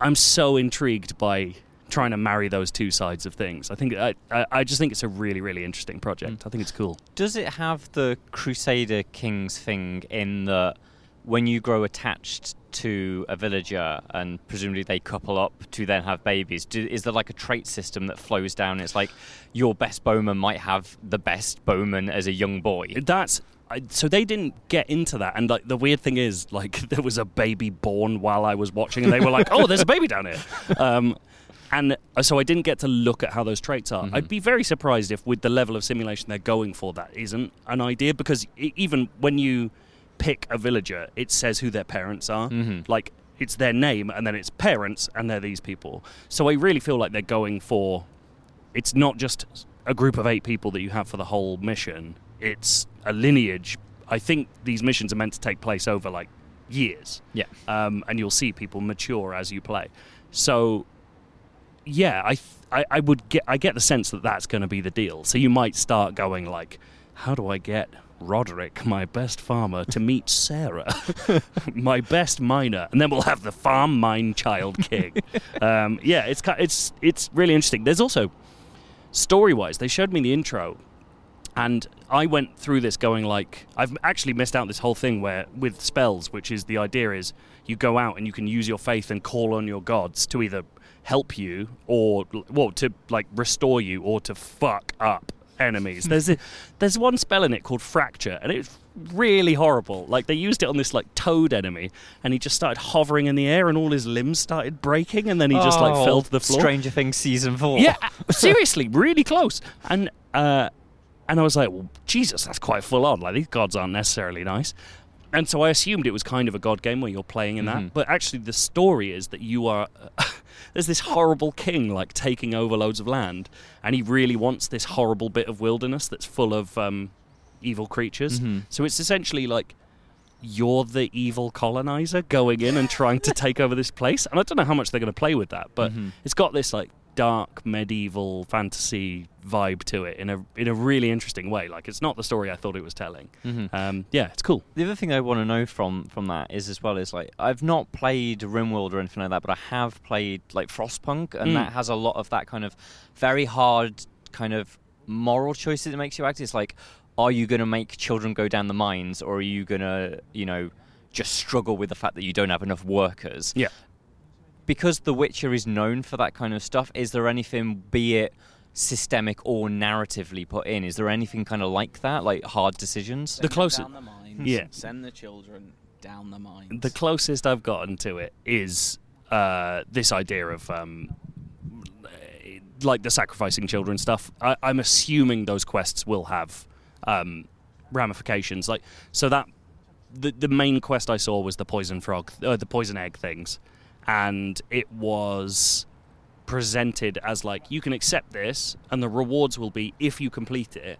i'm so intrigued by trying to marry those two sides of things. I think i, I, just think it's a really really interesting project. Mm. I think it's cool. Does it have the Crusader Kings thing in that when you grow attached to a villager and presumably they couple up to then have babies, do, is there like a trait system that flows down? It's like your best bowman might have the best bowman as a young boy. That's so they didn't get into that, and like the weird thing is, like there was a baby born while I was watching, and they were like, "Oh, there's a baby down here," um, and uh, so I didn't get to look at how those traits are. I'd be very surprised if, with the level of simulation they're going for, that isn't an idea because even when you pick a villager, it says who their parents are, Mhm. like. It's their name, and then it's parents, and they're these people. So I really feel like they're going for it's not just a group of eight people that you have for the whole mission. It's a lineage. I think these missions are meant to take place over like years, Yeah. um, and you'll see people mature as you play. So, yeah, I, th- I I would get I get the sense that that's going to be the deal. So you might start going like, how do I get Roderick, my best farmer, to meet Sarah, my best miner, and then we'll have the farm mine child king. um, yeah, it's it's it's really interesting. There's also story wise, they showed me the intro, and I went through this going like I've actually missed out this whole thing where with spells, which is the idea is you go out and you can use your faith and call on your gods to either help you or well to like restore you or to fuck up enemies. there's a, there's one spell in it called fracture and it's really horrible. Like they used it on this like toad enemy and he just started hovering in the air and all his limbs started breaking and then he just like Oh, fell to the floor. Stranger Things season four. Yeah, seriously, really close. And uh, and I was like, well, Jesus, that's quite full on. Like these gods aren't necessarily nice. And so I assumed it was kind of a god game where you're playing in that. But actually, the story is that you are. there's this horrible king like taking over loads of land, and he really wants this horrible bit of wilderness that's full of um, evil creatures. Mhm. So it's essentially like you're the evil colonizer going in and trying to take over this place. And I don't know how much they're going to play with that, but Mhm. it's got this like dark medieval fantasy vibe to it in a in a really interesting way. Like it's not the story I thought it was telling. Mhm. Um, yeah, it's cool. The other thing I want to know from from that is as well is like I've not played RimWorld or anything like that, but I have played like Frostpunk, and Mm. that has a lot of that kind of very hard kind of moral choices it makes you act. It's like, are you going to make children go down the mines, or are you going to, you know, just struggle with the fact that you don't have enough workers? Yeah. Because The Witcher is known for that kind of stuff, is there anything, be it systemic or narratively put in, is there anything kind of like that, like hard decisions? The closest- down the mines, Yeah. Send the children down the mines. The closest I've gotten to it is uh, this idea of um, like the sacrificing children stuff. I, I'm assuming those quests will have um, ramifications. Like so that the the main quest I saw was the poison frog, uh, the poison egg things, and it was presented as like you can accept this, and the rewards will be if you complete it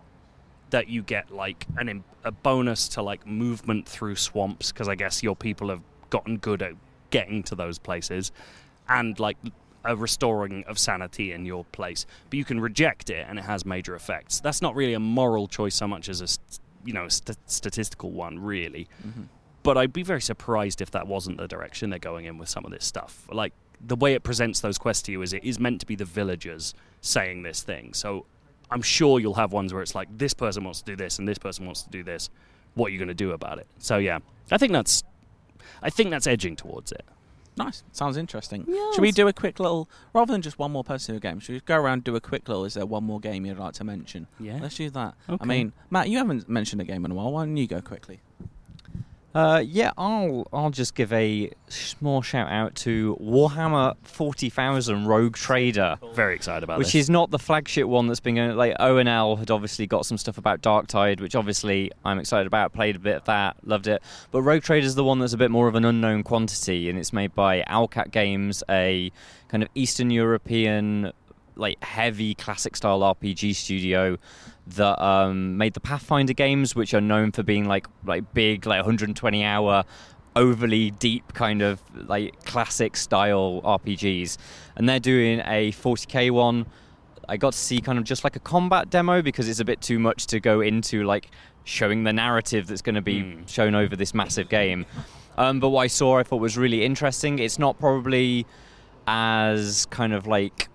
that you get like an a bonus to like movement through swamps because I guess your people have gotten good at getting to those places, and like a restoring of sanity in your place. But you can reject it, and it has major effects. That's not really a moral choice so much as a you know, st- statistical one, really. Mm-hmm. But I'd be very surprised if that wasn't the direction they're going in with some of this stuff. Like the way it presents those quests to you is it is meant to be the villagers saying this thing. So I'm sure you'll have ones where it's like this person wants to do this and this person wants to do this. What are you going to do about it? So yeah, I think that's I think that's edging towards it. Nice. Sounds interesting. Should we do a quick little, rather than just one more person game, should we go around and do a quick little, is there one more game you'd like to mention? Yeah. Let's do that. Okay. I mean, Matt, you haven't mentioned a game in a while. Why don't you go quickly? Uh, yeah, I'll I'll just give a small shout out to Warhammer Forty Thousand Rogue Trader, Very excited about which this. is not the flagship one that's been going. Like ONL had obviously got some stuff about Dark Tide, which obviously I'm excited about. Played a bit of that, loved it. But Rogue Trader is the one that's a bit more of an unknown quantity, and it's made by Owlcat Games, a kind of Eastern European like heavy classic style RPG studio that um, made the Pathfinder games, which are known for being like like big, like 120 hour, overly deep kind of like classic style RPGs, and they're doing a 40k one. I got to see kind of just like a combat demo because it's a bit too much to go into like showing the narrative that's going to be Mm. shown over this massive game. Um, but what I saw, I thought was really interesting. It's not probably as kind of like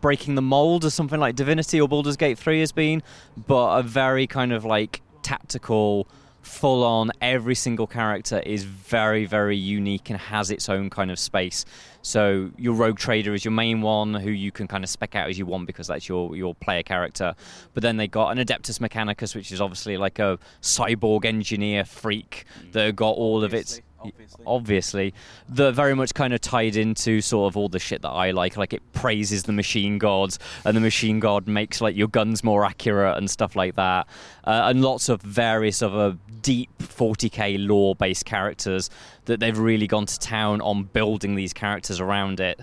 breaking the mold as something like Divinity or Baldur's Gate 3 has been, but a very kind of like tactical, full on, every single character is very, very unique and has its own kind of space. So your Rogue Trader is your main one, who you can kind of spec out as you want because that's your, your player character. But then they got an Adeptus Mechanicus, which is obviously like a cyborg engineer freak mm. that got all of its Obviously. obviously. That very much kind of tied into sort of all the shit that I like. Like it praises the machine gods and the machine god makes like your guns more accurate and stuff like that. Uh, and lots of various other deep 40k lore based characters that they've really gone to town on building these characters around it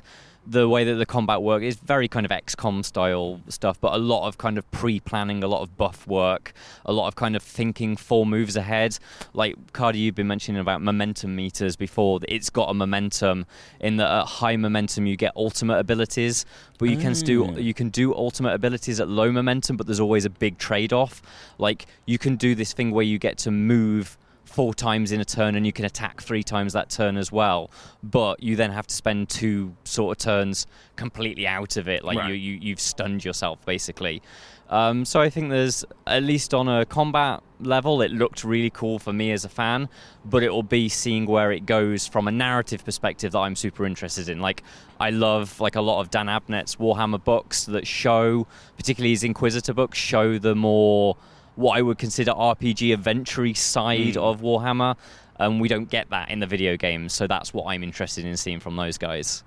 the way that the combat work is very kind of XCOM style stuff, but a lot of kind of pre-planning, a lot of buff work, a lot of kind of thinking four moves ahead. Like Cardy, you've been mentioning about momentum meters before. It's got a momentum in that at high momentum you get ultimate abilities, but you can do Mm. you can do ultimate abilities at low momentum, but there's always a big trade-off. Like you can do this thing where you get to move four times in a turn and you can attack three times that turn as well. But you then have to spend two sort of turns completely out of it. Like Right. you, you you've stunned yourself basically. Um, so I think there's at least on a combat level it looked really cool for me as a fan but it will be seeing where it goes from a narrative perspective that I'm super interested in. Like I love like a lot of Dan Abnett's Warhammer books that show particularly his Inquisitor books show the more what I would consider RPG adventure side Mm. of Warhammer. And we don't get that in the video games, so that's what I'm interested in seeing from those guys.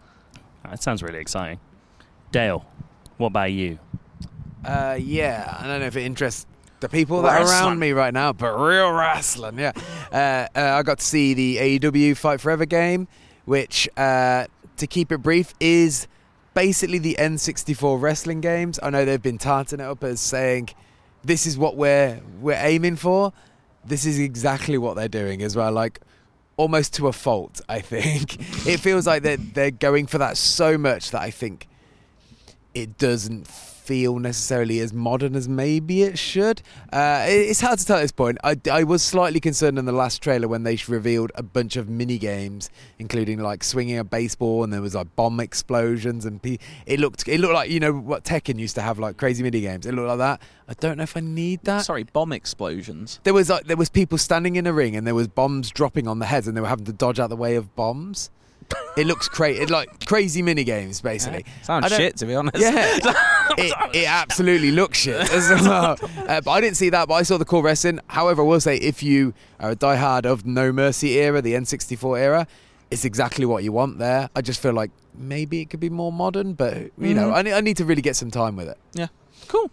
That sounds really exciting. Dale, what about you? Uh, yeah, I don't know if it interests the people that are around me right now, but real wrestling, yeah. Uh, uh, I got to see the AEW Fight Forever game, which, uh, to keep it brief, is basically the N64 wrestling games. I know they've been tarting it up as saying this is what we're we're aiming for. This is exactly what they're doing as well. Like almost to a fault, I think. it feels like they're they're going for that so much that I think it doesn't feel necessarily as modern as maybe it should. Uh, it's hard to tell at this point. I, I was slightly concerned in the last trailer when they revealed a bunch of mini games, including like swinging a baseball, and there was like bomb explosions, and pe- it looked it looked like you know what Tekken used to have like crazy mini games. It looked like that. I don't know if I need that. Sorry, bomb explosions. There was like there was people standing in a ring, and there was bombs dropping on the heads, and they were having to dodge out the way of bombs. It looks crazy, like crazy mini games, basically. Sounds shit, to be honest. Yeah, it, it absolutely looks shit. Uh, but I didn't see that, but I saw the cool wrestling. However, I will say if you are a diehard of No Mercy era, the N64 era, it's exactly what you want there. I just feel like maybe it could be more modern, but you know, Mhm. I, I need to really get some time with it. Yeah, cool.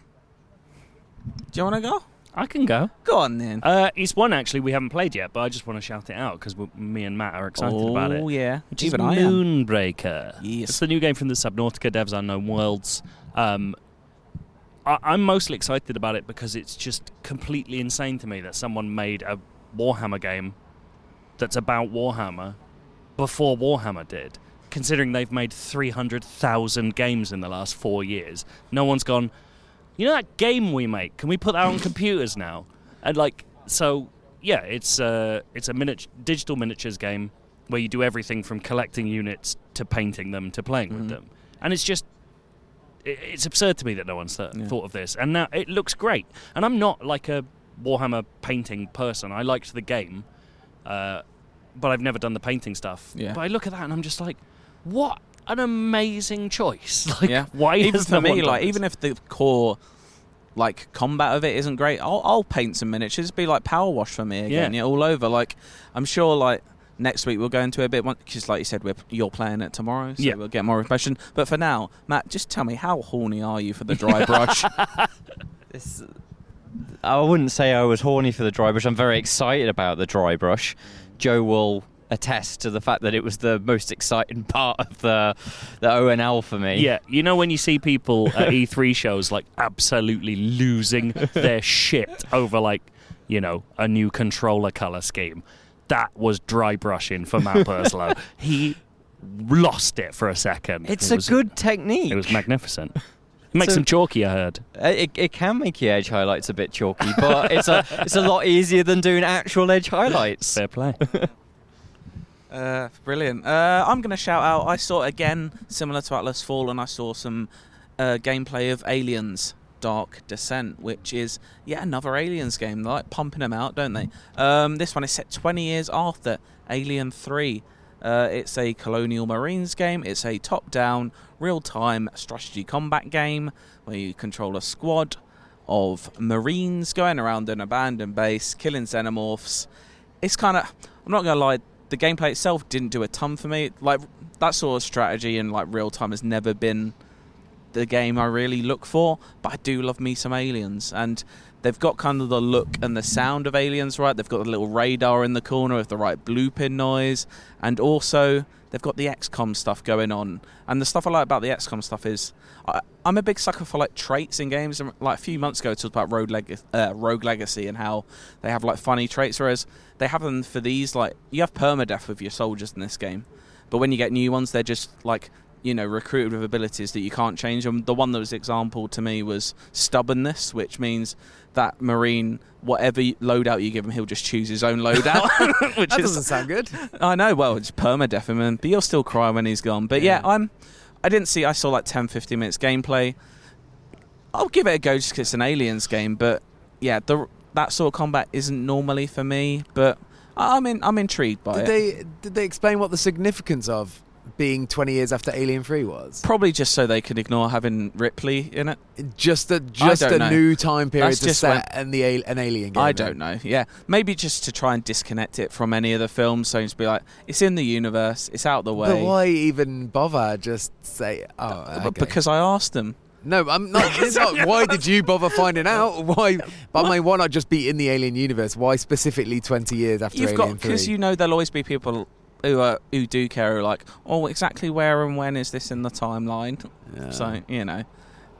Do you want to go? I can go. Go on then. Uh, it's one actually we haven't played yet, but I just want to shout it out because me and Matt are excited oh, about it. Oh yeah. Which Even is I am. Moonbreaker. Yes. It's the new game from the Subnautica devs, Unknown Worlds. Um, I- I'm mostly excited about it because it's just completely insane to me that someone made a Warhammer game that's about Warhammer before Warhammer did. Considering they've made 300,000 games in the last four years, no one's gone, you know that game we make? Can we put that on computers now? And like, so yeah, it's uh, it's a miniature, digital miniatures game where you do everything from collecting units to painting them to playing with Mhm. them, and it's just. it- It's absurd to me that no one's th- Yeah. thought of this, and now it looks great. And I'm not like a Warhammer painting person. I liked the game, uh, but I've never done the painting stuff. Yeah. But I look at that and I'm just like, what an amazing choice! Like, Yeah. why even has for no me, like this? even if the core like combat of it isn't great, I'll, I'll paint some miniatures. Be like power wash for me again, Yeah. yeah, all over. Like I'm sure, like next week we'll go into a bit because, like you said, we're you're playing it tomorrow, so Yeah. we'll get more information. But for now, Matt, just tell me how horny are you for the dry brush? This, I wouldn't say I was horny for the dry brush. I'm very excited about the dry brush. Joe will attest to the fact that it was the most exciting part of the the ONL for me. Yeah, you know when you see people at E3 shows like absolutely losing their shit over like, you know, a new controller color scheme. That was dry brushing for Matt Purslow. he lost it for a second. It's It a was- good technique. It was magnificent. It makes So- them chalky, I heard. Uh, It, it can make your edge highlights a bit chalky, but it's a it's a lot easier than doing actual edge highlights. Fair play. Uh, brilliant. Uh, I'm going to shout out. I saw again, similar to Atlas Fall, and I saw some uh, gameplay of Aliens Dark Descent, which is yet another Aliens game. They like pumping them out, don't they? Um, this one is set 20 years after Alien 3. Uh, it's a colonial marines game. It's a top-down, real-time strategy combat game where you control a squad of marines going around an abandoned base, killing xenomorphs. It's kind of, I'm not gonna lie, the gameplay itself didn't do a ton for me. Like that sort of strategy and like real time has never been the game I really look for. But I do love me some aliens, and they've got kind of the look and the sound of aliens, right? They've got the little radar in the corner with the right blooping noise, and also they've got the XCOM stuff going on. And the stuff I like about the XCOM stuff is I, I'm a big sucker for like traits in games. Like a few months ago, I talked about Rogue, Leg- uh, Rogue Legacy and how they have like funny traits, whereas they have them for these. Like you have permadeath with your soldiers in this game, but when you get new ones, they're just like you know recruited with abilities that you can't change them. The one that was example to me was stubbornness, which means that marine, whatever loadout you give him, he'll just choose his own loadout. which That is doesn't sound good. I know. Well, it's permadeath him, but you'll still cry when he's gone. But yeah, Yeah. I'm. I didn't see. I saw like 10, 15 minutes gameplay. I'll give it a go just 'cause it's an aliens game. But yeah, the that sort of combat isn't normally for me. But I'm in. I'm intrigued by Did it. they did they explain what the significance of being 20 years after Alien 3 was? Probably just so they could ignore having Ripley in it. Just a just a know. new time period That's to just set and the al- an alien game. I in. don't know. Yeah, maybe just to try and disconnect it from any of the films. So just be like, it's in the universe. It's out the way. But why even bother? Just say, oh, uh, okay. Because I asked them. no, I'm not. It's not why did you bother finding out? Why? But I mean, why not just be in the alien universe? Why specifically 20 years after You've Alien got because you know there'll always be people who are, who do care who are like, oh, exactly where and when is this in the timeline? Yeah. So you know,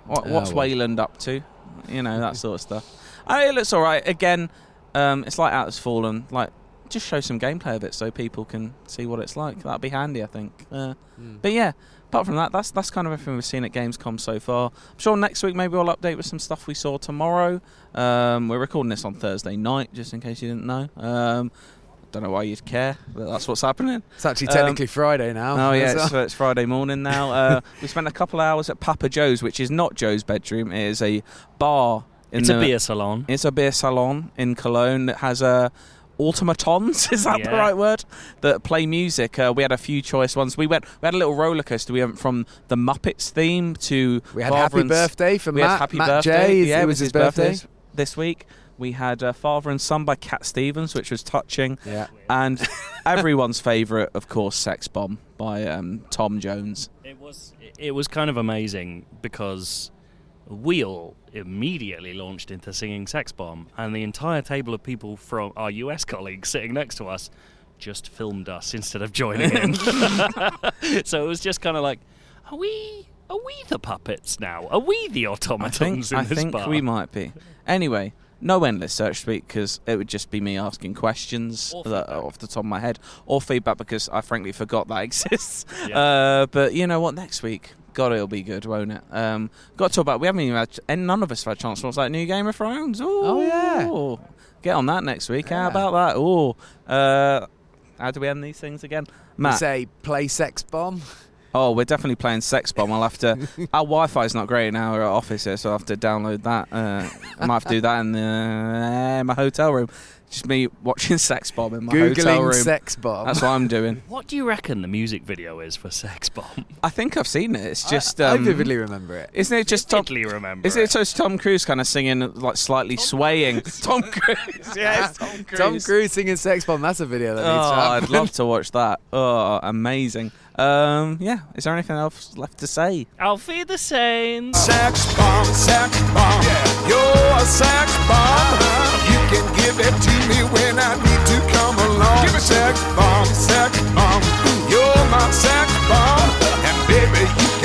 what, Oh, what's well. Weyland up to? You know that sort of stuff. I mean, it looks all right. Again, um, it's like Atlas Fallen. Like, just show some gameplay of it so people can see what it's like. That'd be handy, I think. Uh, Mm. but yeah, apart from that, that's that's kind of everything we've seen at Gamescom so far. I'm sure next week maybe we'll update with some stuff we saw tomorrow. Um, we're recording this on Thursday night, just in case you didn't know. Um, don't know why you'd care, but that's what's happening. It's actually Um, technically Friday now. Oh yeah, That's it's, it's Friday morning now. Uh, we spent a couple of hours at Papa Joe's, which is not Joe's bedroom. It is a bar. In It's the, a beer salon. It's a beer salon in Cologne that has uh, automatons. Is that the right word? That play music. Uh, we had a few choice ones. We went. We had a little roller coaster. We went from the Muppets theme to we had Father Happy Birthday for we Matt. had Happy Matt Birthday. J. Yeah, it was his birthday. this, this week. We had uh, Father and Son by Cat Stevens, which was touching, Yeah. and everyone's favourite, of course, Sex Bomb by um, Tom Jones. It was it was kind of amazing because we all immediately launched into singing Sex Bomb, and the entire table of people from our US colleagues sitting next to us just filmed us instead of joining in. so it was just kind of like, are we are we the puppets now? Are we the automatons I automatons think, in I this think bar? we might be. Anyway, no endless search this week because it would just be me asking questions that are off the top of my head, or feedback because I frankly forgot that exists. Yeah. Uh, but you know what? Next week, God, it'll be good, won't it? Um, got to talk about. We haven't even had, and none of us have had a chance to watch that new Game of Thrones. Ooh, Oh, yeah. get on that next week. How about that? Oh, uh, how do we end these things again, We say play sex bomb. Oh, we're definitely playing Sex Bomb. I'll have to. our Wi-Fi's not great in our office here, so I'll have to download that. Uh, I might have to do that in the, my hotel room. Just me watching Sex Bomb in my hotel Googling room. sex bomb. That's what I'm doing. What do you reckon the music video is for Sex Bomb? I think I've seen it. It's just. I, I Um, vividly remember it. Isn't it just Tom? Totally remember. Is it just Tom Cruise kind of singing, like slightly swaying? Tom Cruise, yeah, it's Tom Cruise. Tom Cruise singing sex bomb. That's a video that needs Oh, to happen. I'd love to watch that. Oh, amazing. Um, yeah. Is there anything else left to say? Alfie the Saints. Sex bomb, sex bomb. Yeah. You're a sex bomb. You can give it to me when I need to come along. Give it sex bomb, sex bomb. You're my sex bomb. And baby, you can